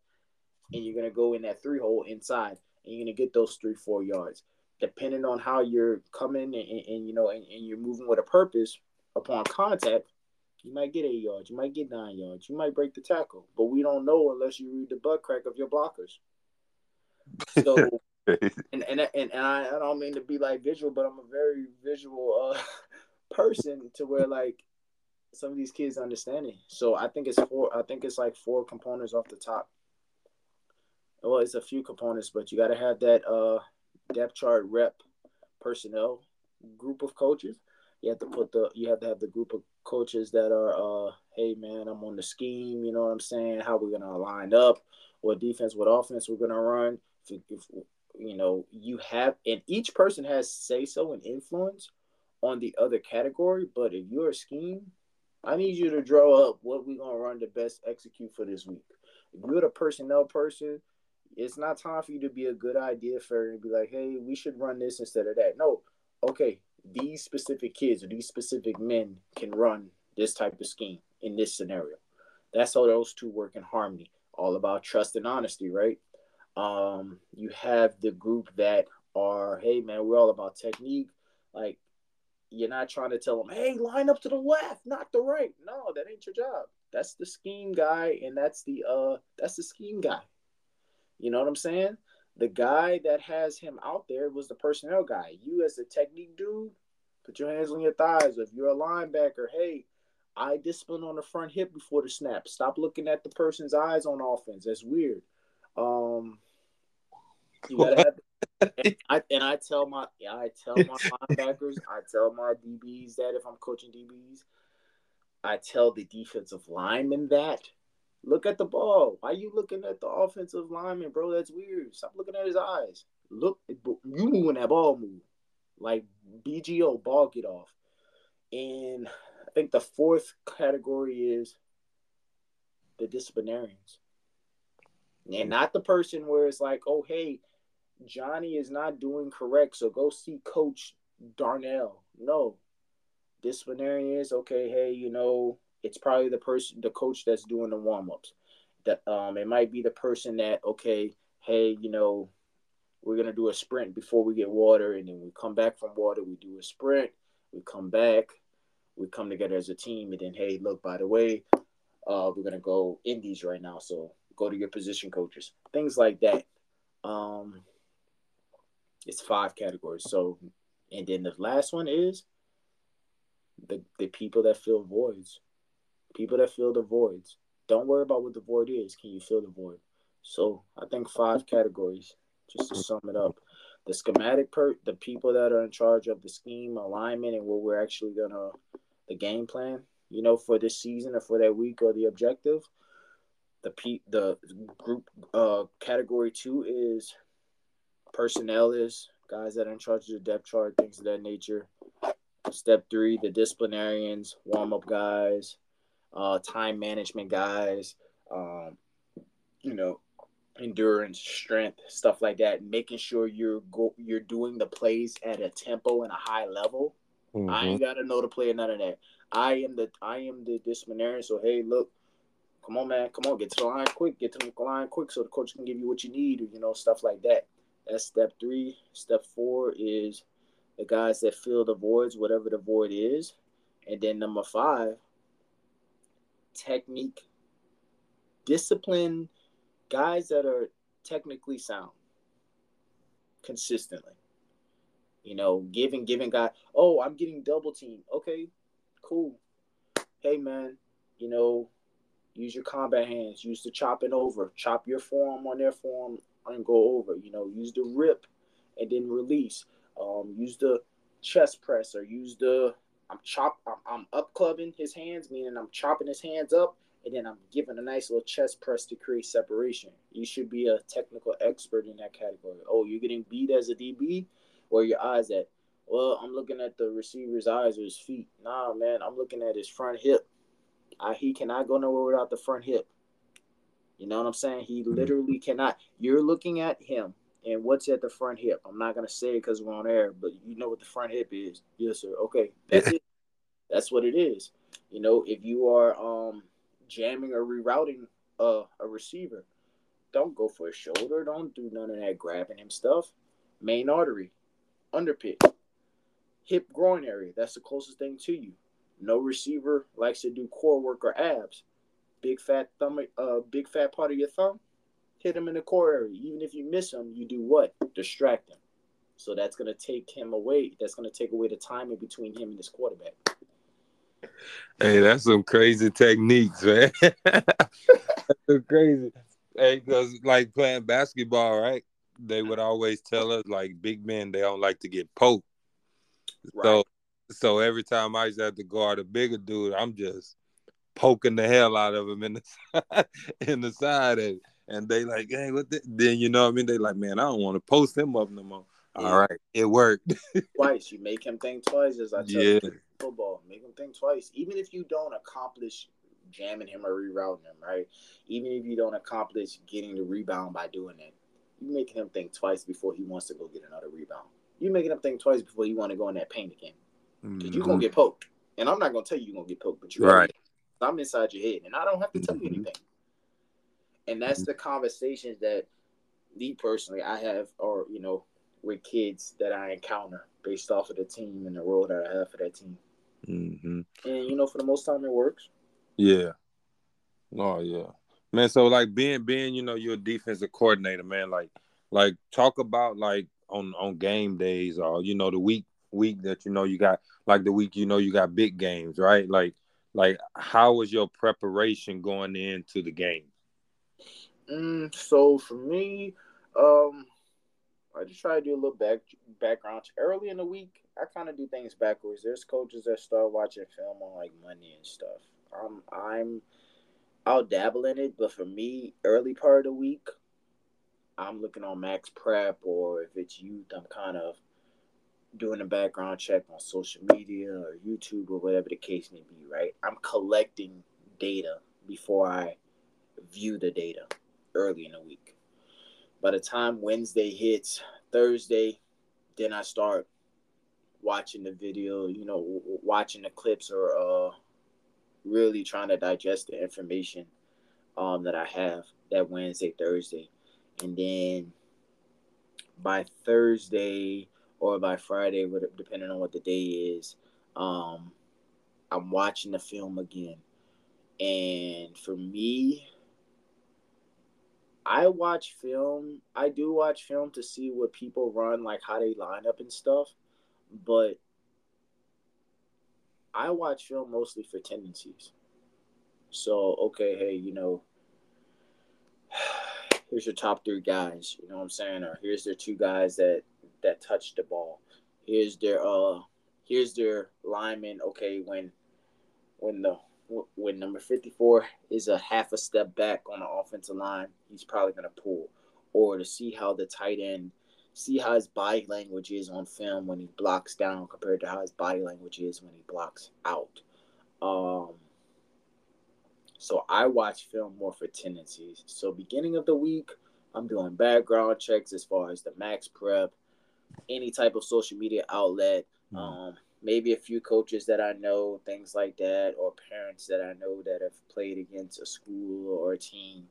and you're going to go in that three hole inside and you're going to get those three, four yards. Depending on how you're coming and, and, and you know, and, and you're moving with a purpose upon contact, you might get eight yards. You might get nine yards. You might break the tackle, but we don't know unless you read the butt crack of your blockers. So, and and and, I, I, don't mean to be like visual, but I'm a very visual uh, person to where like some of these kids understanding. So I think it's four. I think it's like four components off the top. Well, it's a few components, but you got to have that uh, depth chart rep personnel group of coaches. You have to put the you have to have the group of coaches that are, uh, hey man, I'm on the scheme. You know what I'm saying? How we're gonna line up? What defense? What offense we're gonna run? If, if you know, you have, and each person has say so and influence on the other category. But if you're a scheme, I need you to draw up what we're gonna run to best execute for this week. If you're the personnel person, it's not time for you to be a good idea for and be like, hey, we should run this instead of that. No, okay, these specific kids or these specific men can run this type of scheme in this scenario. That's how those two work in harmony. All about trust and honesty, right? Um, you have the group that are, hey man, we're all about technique. Like you're not trying to tell them, hey, line up to the left, not the right. No, that ain't your job. That's the scheme guy, and that's the uh that's the scheme guy. You know what I'm saying? The guy that has him out there was the personnel guy. You, as a technique dude, put your hands on your thighs. If you're a linebacker, hey, eye discipline on the front hip before the snap. Stop looking at the person's eyes on offense. That's weird. Um, you gotta have. and, I, and I tell my I tell my linebackers, I tell my DBs that if I'm coaching DBs, I tell the defensive lineman that Look at the ball. Why you looking at the offensive lineman, bro? That's weird. Stop looking at his eyes. Look, you moving that ball move. Like BGO, ball get off. And I think the fourth category is the disciplinarians. And not the person where it's like, oh, hey, Johnny is not doing correct, so go see Coach Darnell. No. Disciplinarian is, okay, hey, you know, it's probably the person, the coach that's doing the warm ups. That um, it might be the person that okay, hey, you know, we're gonna do a sprint before we get water, and then we come back from water, we do a sprint, we come back, we come together as a team, and then hey, look, by the way, Uh, we're gonna go indies right now, so go to your position coaches, things like that. Um, it's five categories. So, and then the last one is the the people that fill voids, people that fill the voids. Don't worry about what the void is. Can you fill the void? So I think five categories. Just to sum it up, the schematic per the people that are in charge of the scheme alignment and what we're actually gonna the game plan. You know, for this season or for that week or the objective. The P the group uh category two is personnel is guys that are in charge of the depth chart, things of that nature. Step three, the disciplinarians, warm up guys, uh, time management guys, um, you know, endurance, strength, stuff like that. Making sure you're go you're doing the plays at a tempo and a high level. Mm-hmm. I ain't gotta know the play none of that. I am the I am the disciplinarian. So hey, look, come on, man, come on, get to the line quick, get to the line quick, so the coach can give you what you need, or you know, stuff like that. That's step three. Step four is the guys that fill the voids, whatever the void is. And then number five, technique, discipline, guys that are technically sound consistently. You know, giving, giving guy, oh, I'm getting double team. Okay, cool. Hey, man, you know, use your combat hands, use the chopping over, chop your forearm on their forearm and go over. You know, use the rip and then release. Um, use the chest press or use the I'm chop I'm, I'm up clubbing his hands, meaning I'm chopping his hands up, and then I'm giving a nice little chest press to create separation. You should be a technical expert in that category. Oh, you're getting beat as a DB, where your eyes at? Well, I'm looking at the receiver's eyes or his feet. Nah, man, I'm looking at his front hip. I, he cannot go nowhere without the front hip. You know what I'm saying? He literally cannot. You're looking at him and what's at the front hip. I'm not gonna say it because we're on air, but you know what the front hip is. Yes, sir. Okay, that's it. That's what it is. You know, if you are um jamming or rerouting uh, a receiver, don't go for a shoulder. Don't do none of that grabbing him stuff. Main artery, underpit, hip groin area. That's the closest thing to you. No receiver likes to do core work or abs. Big fat thumb, uh, big fat part of your thumb hit him in the core area. Even if you miss him, you do what? Distract him. So that's going to take him away. That's going to take away the timing between him and his quarterback. Hey, that's some crazy techniques, man. that's crazy. Hey, because like playing basketball, right? They would always tell us like big men they don't like to get poked. Right. So, so every time I used to have to guard a bigger dude, I'm just poking the hell out of him in the in the side, and they like, hey, what? The? Then you know what I mean? They like, man, I don't want to post him up no more. Yeah. All right, it worked. twice, you make him think twice, as I tell yeah. you, football. Make him think twice, even if you don't accomplish jamming him or rerouting him, right? Even if you don't accomplish getting the rebound by doing it, you making him think twice before he wants to go get another rebound. You making him think twice before you want to go in that paint again, because mm-hmm. you're gonna get poked. And I'm not gonna tell you you're gonna get poked, but you're right. I'm inside your head, and I don't have to tell you anything and that's the conversations that me personally I have, or you know, with kids that I encounter based off of the team and the role that I have for that team. Mm-hmm. And you know, for the most time, it works. Yeah. Oh yeah, man. So like being being you know you're a defensive coordinator, man. Like like talk about like on on game days or you know the week week that you know you got like the week you know you got big games, right? Like like how was your preparation going into the game? Mm, so for me, um, I just try to do a little back background early in the week. I kind of do things backwards. There's coaches that start watching film on like Monday and stuff. Um, I'm I'll dabble in it, but for me, early part of the week, I'm looking on Max Prep or if it's youth, I'm kind of doing a background check on social media or YouTube or whatever the case may be. Right, I'm collecting data before I view the data early in the week. By the time Wednesday hits, Thursday, then I start watching the video, you know, watching the clips or uh, really trying to digest the information um, that I have that Wednesday, Thursday. And then by Thursday or by Friday, depending on what the day is, um, I'm watching the film again And for me, I watch film. I do watch film to see what people run, like how they line up and stuff. But I watch film mostly for tendencies. So, okay, hey, you know, here's your top three guys, you know what I'm saying? Or here's their two guys that that touch the ball. Here's their uh here's their lineman, okay, when when the when number 54 is a half a step back on the offensive line, he's probably going to pull. Or to see how the tight end, see how his body language is on film when he blocks down compared to how his body language is when he blocks out. Um, so I watch film more for tendencies. So beginning of the week, I'm doing background checks as far as the max prep, any type of social media outlet. Mm. Um, maybe a few coaches that I know, things like that, or parents that I know that have played against a school or a team.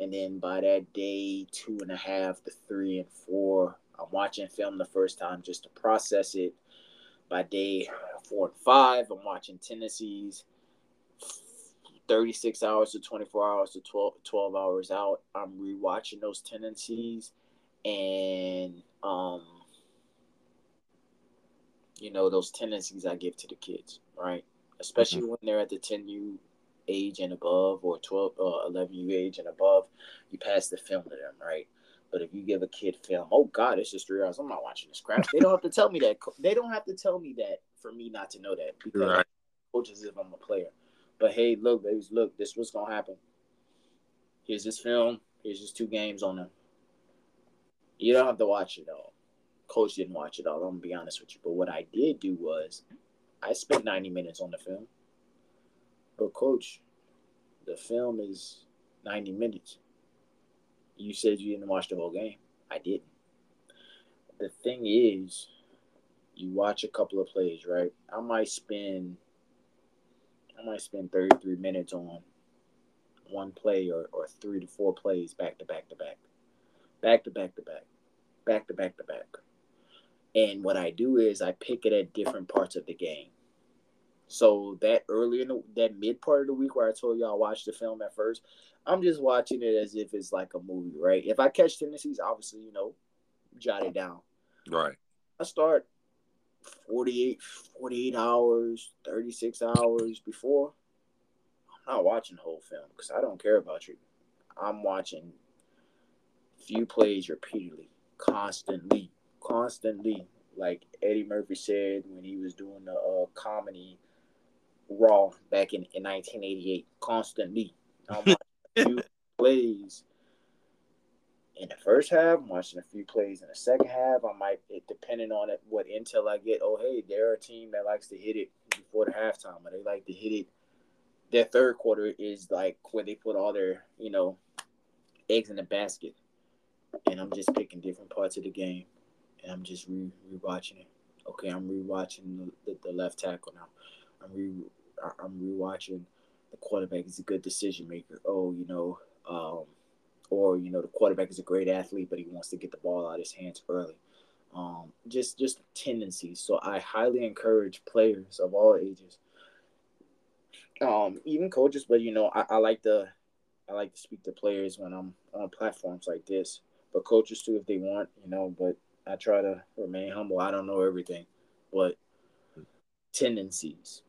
And then by that day, two and a half to three and four, I'm watching film the first time just to process it. By day four and five, I'm watching tendencies. 36 hours to 24 hours to 12, 12 hours out. I'm rewatching those tendencies and um, you know those tendencies I give to the kids, right? Especially mm-hmm. when they're at the 10U age and above, or 12 or uh, 11U age and above, you pass the film to them, right? But if you give a kid film, oh God, it's just three hours. I'm not watching this crap. They don't have to tell me that. They don't have to tell me that for me not to know that because right. coaches if I'm a player. But hey, look, babies, look, this what's gonna happen. Here's this film. Here's just two games on them. You don't have to watch it all coach didn't watch it all. I'm gonna be honest with you. But what I did do was I spent 90 minutes on the film. But coach, the film is 90 minutes. You said you didn't watch the whole game. I didn't. The thing is, you watch a couple of plays, right? I might spend I might spend 33 minutes on one play or, or three to four plays back to back to back. Back to back to back. Back to back to back. And what I do is I pick it at different parts of the game. So that early in the, that mid part of the week where I told y'all watch the film at first, I'm just watching it as if it's like a movie, right? If I catch tendencies, obviously, you know, jot it down. Right. I start 48, 48 hours, 36 hours before. I'm not watching the whole film because I don't care about you. I'm watching few plays repeatedly, constantly, constantly, like Eddie Murphy said when he was doing the uh, comedy Raw back in, in 1988, constantly. I'm watching a few plays in the first half. I'm watching a few plays in the second half. I might, it, depending on it, what intel I get. Oh, hey, they're a team that likes to hit it before the halftime, or they like to hit it. Their third quarter is like where they put all their, you know, eggs in the basket. And I'm just picking different parts of the game and I'm just re rewatching it. Okay, I'm rewatching the, the, the left tackle now. I'm re I'm rewatching the quarterback is a good decision maker. Oh, you know, um, or you know, the quarterback is a great athlete, but he wants to get the ball out of his hands early. Um, just just tendencies. So I highly encourage players of all ages, um, even coaches. But you know, I, I like to I like to speak to players when I'm on platforms like this, but coaches too if they want, you know. But I try to remain humble. I don't know everything, but tendencies,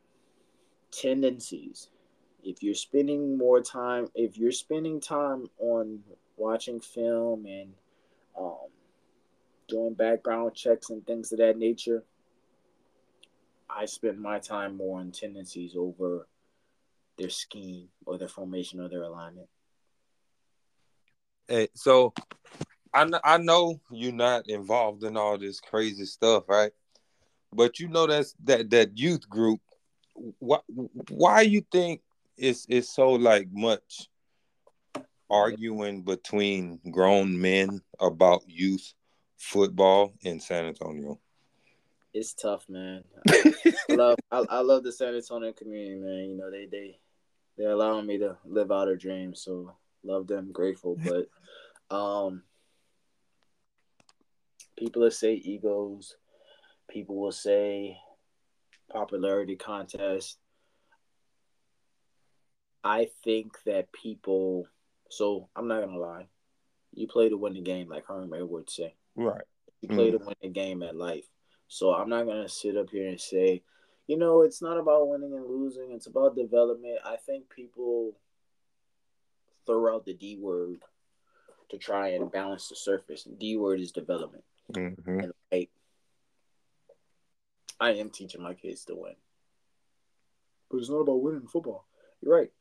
tendencies. If you're spending more time, if you're spending time on watching film and um, doing background checks and things of that nature, I spend my time more on tendencies over their scheme or their formation or their alignment. Hey, so I I know you're not involved in all this crazy stuff, right? But you know that's that that youth group. Why why you think it's it's so like much arguing between grown men about youth football in San Antonio? It's tough, man. I love I, I love the San Antonio community, man. You know they they they're allowing me to live out a dream, so love them, grateful. But um people will say egos. People will say popularity contest. I think that people. So I'm not gonna lie. You play to win the game, like Herm Edwards say. Right. You play mm. to win the game at life. So I'm not gonna sit up here and say, you know, it's not about winning and losing. It's about development. I think people throw out the D word to try and balance the surface. D word is development. Mm-hmm. And like, I am teaching my kids to win. But it's not about winning football. You're right.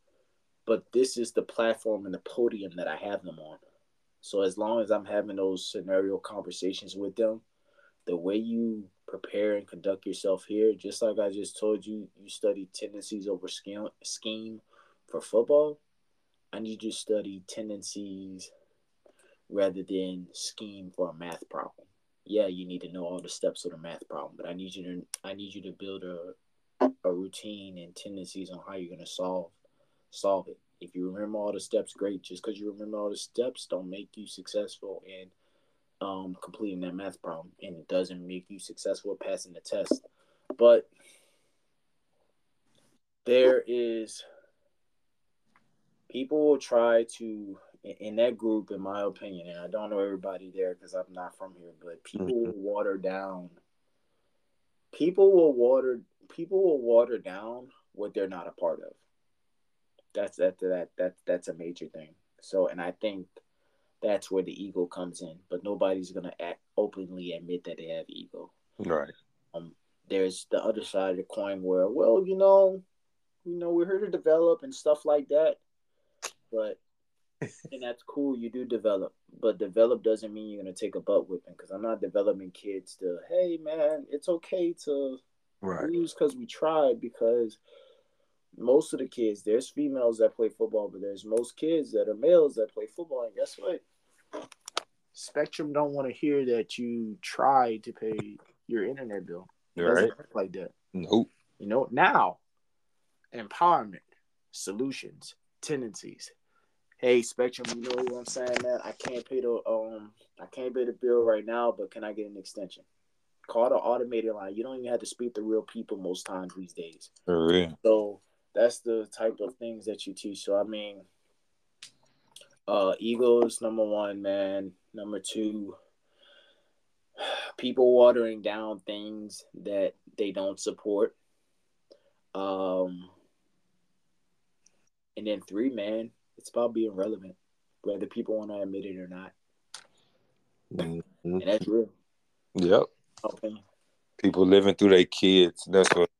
But this is the platform and the podium that I have them on. So as long as I'm having those scenario conversations with them, the way you prepare and conduct yourself here, just like I just told you, you study tendencies over scheme, scheme for football. I need you to study tendencies rather than scheme for a math problem. Yeah, you need to know all the steps of the math problem, but I need you to I need you to build a a routine and tendencies on how you're gonna solve solve it. If you remember all the steps, great. Just because you remember all the steps, don't make you successful in um, completing that math problem, and it doesn't make you successful at passing the test. But there is people will try to in that group, in my opinion, and I don't know everybody there because I'm not from here, but people mm-hmm. will water down. People will water. People will water down what they're not a part of. That's that that that that's a major thing. So, and I think that's where the ego comes in. But nobody's gonna act openly admit that they have ego. Right. Um. There's the other side of the coin where, well, you know, you know, we're here to develop and stuff like that. But and that's cool. You do develop, but develop doesn't mean you're gonna take a butt whipping. Because I'm not developing kids to, hey man, it's okay to right. lose because we tried. Because most of the kids, there's females that play football, but there's most kids that are males that play football. And guess what? Spectrum don't want to hear that you tried to pay your internet bill. Right. like that. Nope. You know, now empowerment, solutions, tendencies, hey Spectrum, you know what I'm saying, man? I can't pay the um I can't pay the bill right now, but can I get an extension? Call the automated line. You don't even have to speak to real people most times these days. For real. So that's the type of things that you teach. So I mean, uh, egos number one, man. Number two, people watering down things that they don't support. Um, and then three, man, it's about being relevant, whether people want to admit it or not. Mm-hmm. And that's real. Yep. Okay. People living through their kids. That's what.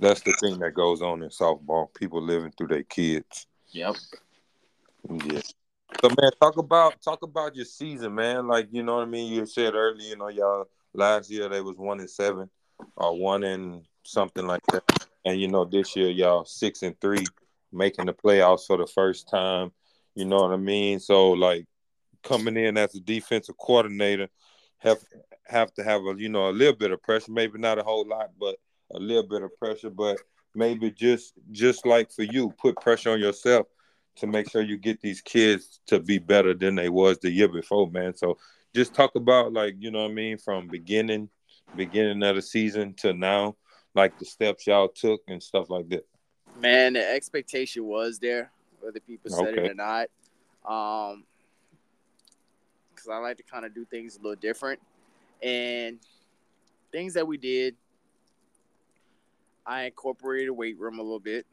That's the thing that goes on in softball. People living through their kids. Yep. Yeah. So man, talk about talk about your season, man. Like you know what I mean. You said earlier, you know, y'all last year they was one and seven, or one and something like that, and you know this year y'all six and three making the playoffs for the first time. You know what I mean? So like coming in as a defensive coordinator, have have to have a you know a little bit of pressure, maybe not a whole lot, but a little bit of pressure, but maybe just just like for you, put pressure on yourself to make sure you get these kids to be better than they was the year before, man. So just talk about like, you know what I mean, from beginning beginning of the season to now, like the steps y'all took and stuff like that. Man, the expectation was there, whether people said okay. it or not. Um, because I like to kind of do things a little different, and things that we did, I incorporated a weight room a little bit.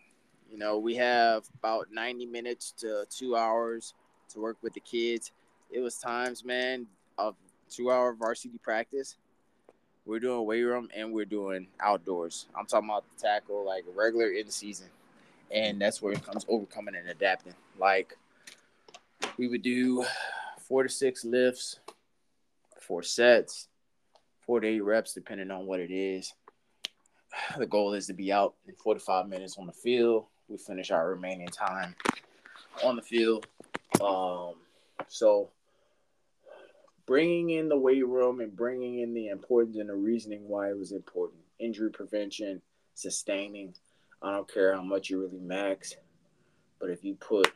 You know, we have about ninety minutes to two hours to work with the kids. It was times, man, of two-hour varsity practice. We're doing weight room and we're doing outdoors. I'm talking about the tackle like regular in season and that's where it comes overcoming and adapting. Like we would do four to six lifts, four sets, four to eight reps, depending on what it is. The goal is to be out in 45 minutes on the field. We finish our remaining time on the field. Um, so bringing in the weight room and bringing in the importance and the reasoning why it was important, injury prevention, sustaining, I don't care how much you really max, but if you put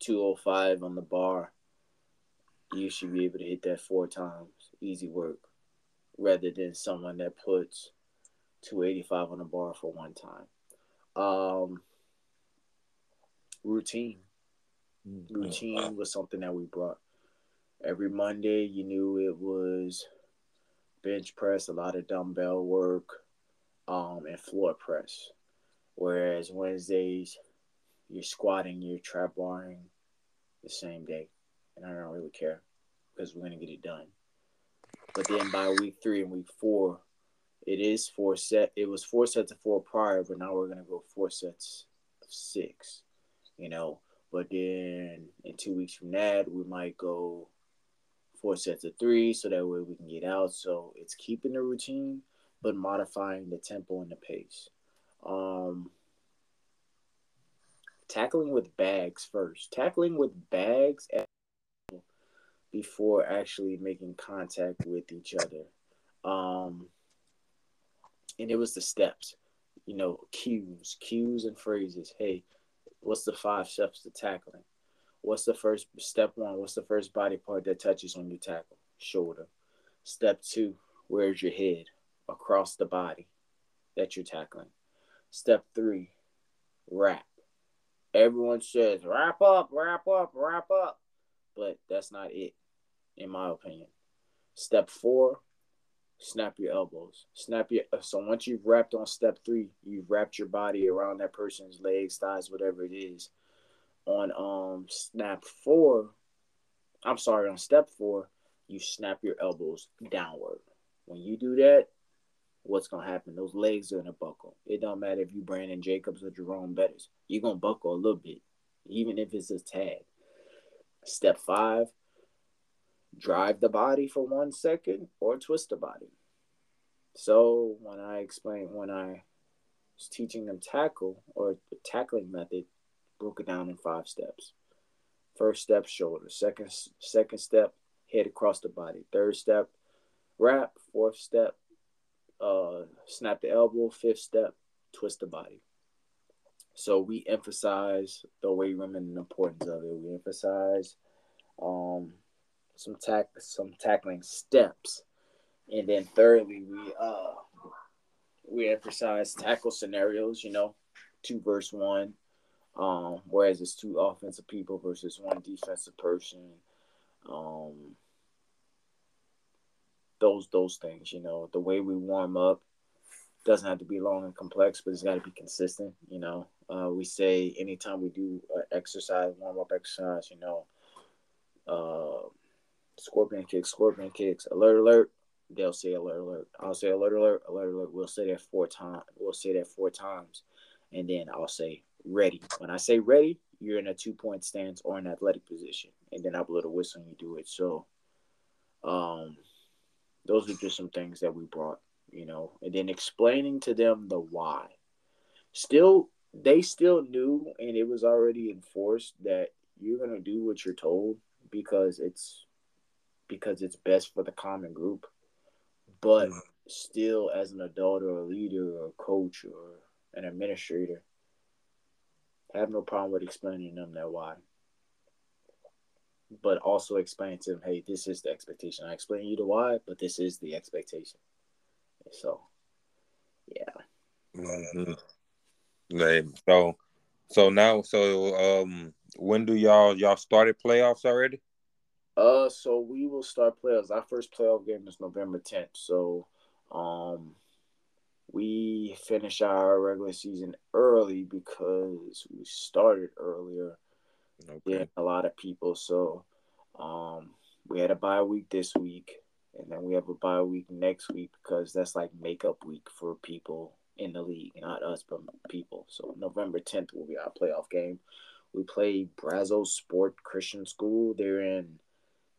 205 on the bar, you should be able to hit that four times. Easy work. Rather than someone that puts 285 on the bar for one time. Um, routine. Mm-hmm. Routine was something that we brought. Every Monday, you knew it was bench press, a lot of dumbbell work, um, and floor press. Whereas Wednesdays, you're squatting, you're trap barring the same day. And I don't really care because we're going to get it done. But then by week three and week four, it is four set. It was four sets of four prior, but now we're going to go four sets of six, you know. But then in two weeks from that, we might go four sets of three so that way we can get out. So it's keeping the routine, but modifying the tempo and the pace. Um, tackling with bags first. Tackling with bags before actually making contact with each other. Um, and it was the steps, you know, cues, cues and phrases. Hey, what's the five steps to tackling? What's the first step one? What's the first body part that touches on your tackle? Shoulder. Step two, where's your head? Across the body that you're tackling. Step three, wrap. Everyone says wrap up, wrap up, wrap up. But that's not it, in my opinion. Step four, snap your elbows. Snap your so once you've wrapped on step three, you've wrapped your body around that person's legs, thighs, whatever it is. On um snap four, I'm sorry, on step four, you snap your elbows downward. When you do that, what's gonna happen? Those legs are gonna buckle. It don't matter if you Brandon Jacobs or Jerome Bettis. You're gonna buckle a little bit, even if it's a tad. Step five, drive the body for one second or twist the body. So when I explain when I was teaching them tackle or the tackling method, broke it down in five steps. First step, shoulder. Second second step, head across the body. Third step, wrap. Fourth step, uh, snap the elbow. Fifth step, twist the body. So we emphasize the weight room and the importance of it. We emphasize um, some tack some tackling steps, and then thirdly we uh we emphasize tackle scenarios. You know, two versus one. Um, whereas it's two offensive people versus one defensive person. Um, those those things, you know, the way we warm up doesn't have to be long and complex, but it's got to be consistent. You know, uh, we say anytime we do exercise, warm up exercise, you know, uh, scorpion kicks, scorpion kicks, alert, alert. They'll say alert, alert. I'll say alert, alert, alert, alert. We'll say that four times. We'll say that four times, and then I'll say ready. When I say ready, you're in a two point stance or an athletic position, and then I blow the whistle and you do it. So, um, those are just some things that we brought, you know, and then explaining to them the why. Still, they still knew, and it was already enforced that you're gonna do what you're told because it's because it's best for the common group. But mm-hmm. still, as an adult or a leader or a coach or an administrator, have no problem with explaining them that why but also explain to them, hey, this is the expectation. I explain you the why, but this is the expectation. So, yeah. Mm-hmm. So, so now, so um, when do y'all y'all started playoffs already? Uh, so we will start playoffs. Our first playoff game is November tenth. So, um, we finish our regular season early because we started earlier okay. than a lot of people. So um, we had a bye week this week, and then we have a bye week next week because that's like makeup week for people in the league, not us, but people. So November 10th will be our playoff game. We play Brazosport Christian School. They're in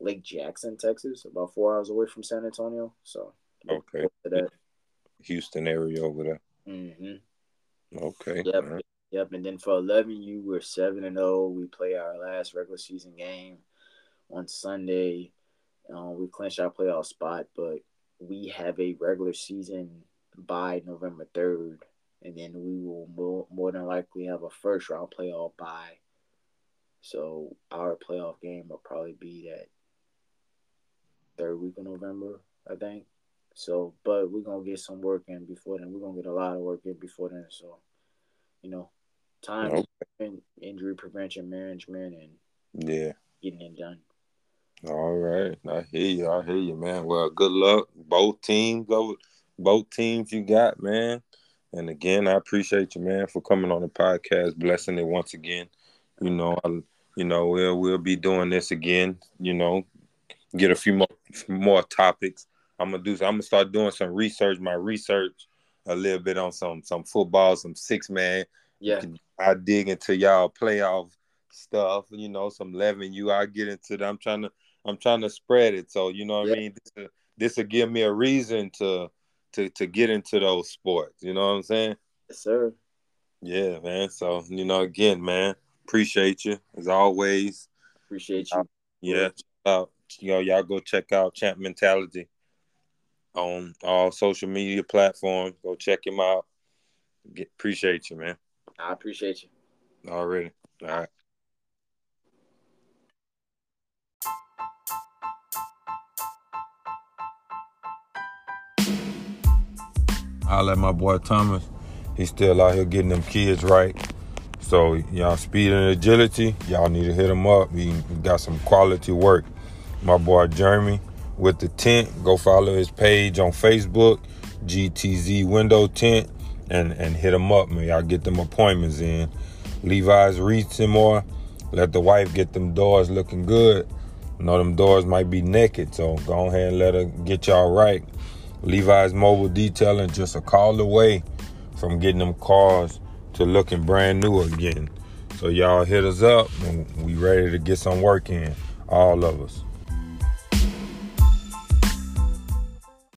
Lake Jackson, Texas, about four hours away from San Antonio. So okay, Houston area over there. Mm-hmm. Okay. Yep. Right. Yep, and then for eleven, you we're 7 and 0. We play our last regular season game on Sunday. Um, we clinched our playoff spot, but we have a regular season by November 3rd, and then we will more, more than likely have a first round playoff by. So our playoff game will probably be that third week of November, I think. So, but we're gonna get some work in before then. We're gonna get a lot of work in before then. So, you know, time okay. and injury prevention management and yeah, getting it done. All right, I hear you. I hear you, man. Well, good luck, both teams. Both teams you got, man. And again, I appreciate you, man, for coming on the podcast, blessing it once again. You know, I, you know, we'll we'll be doing this again. You know, get a few more more topics. I'm gonna do. I'm gonna start doing some research. My research a little bit on some some football, some six man. Yeah, I dig into y'all playoff stuff. You know, some eleven. You I get into that. I'm trying to I'm trying to spread it. So you know what yeah. I mean. This, uh, this will give me a reason to to to get into those sports. You know what I'm saying? Yes, sir. Yeah, man. So you know, again, man, appreciate you as always. Appreciate you. Uh, yeah, out. You know, y'all go check out Champ Mentality on all social media platforms. Go check him out. Get, appreciate you, man. I appreciate you. Already. All right. I let my boy Thomas. He's still out here getting them kids right. So y'all speed and agility, y'all need to hit him up. He, he got some quality work. My boy Jeremy with the tent. Go follow his page on Facebook, GTZ Window Tint, and and hit him up, man. Y'all get them appointments in. Levi's reach him more. Let the wife get them doors looking good. Know them doors might be naked, so go ahead and let her get y'all right. Levi's Mobile Detailing just a call away from getting them cars to looking brand new again. So y'all hit us up and we ready to get some work in, all of us.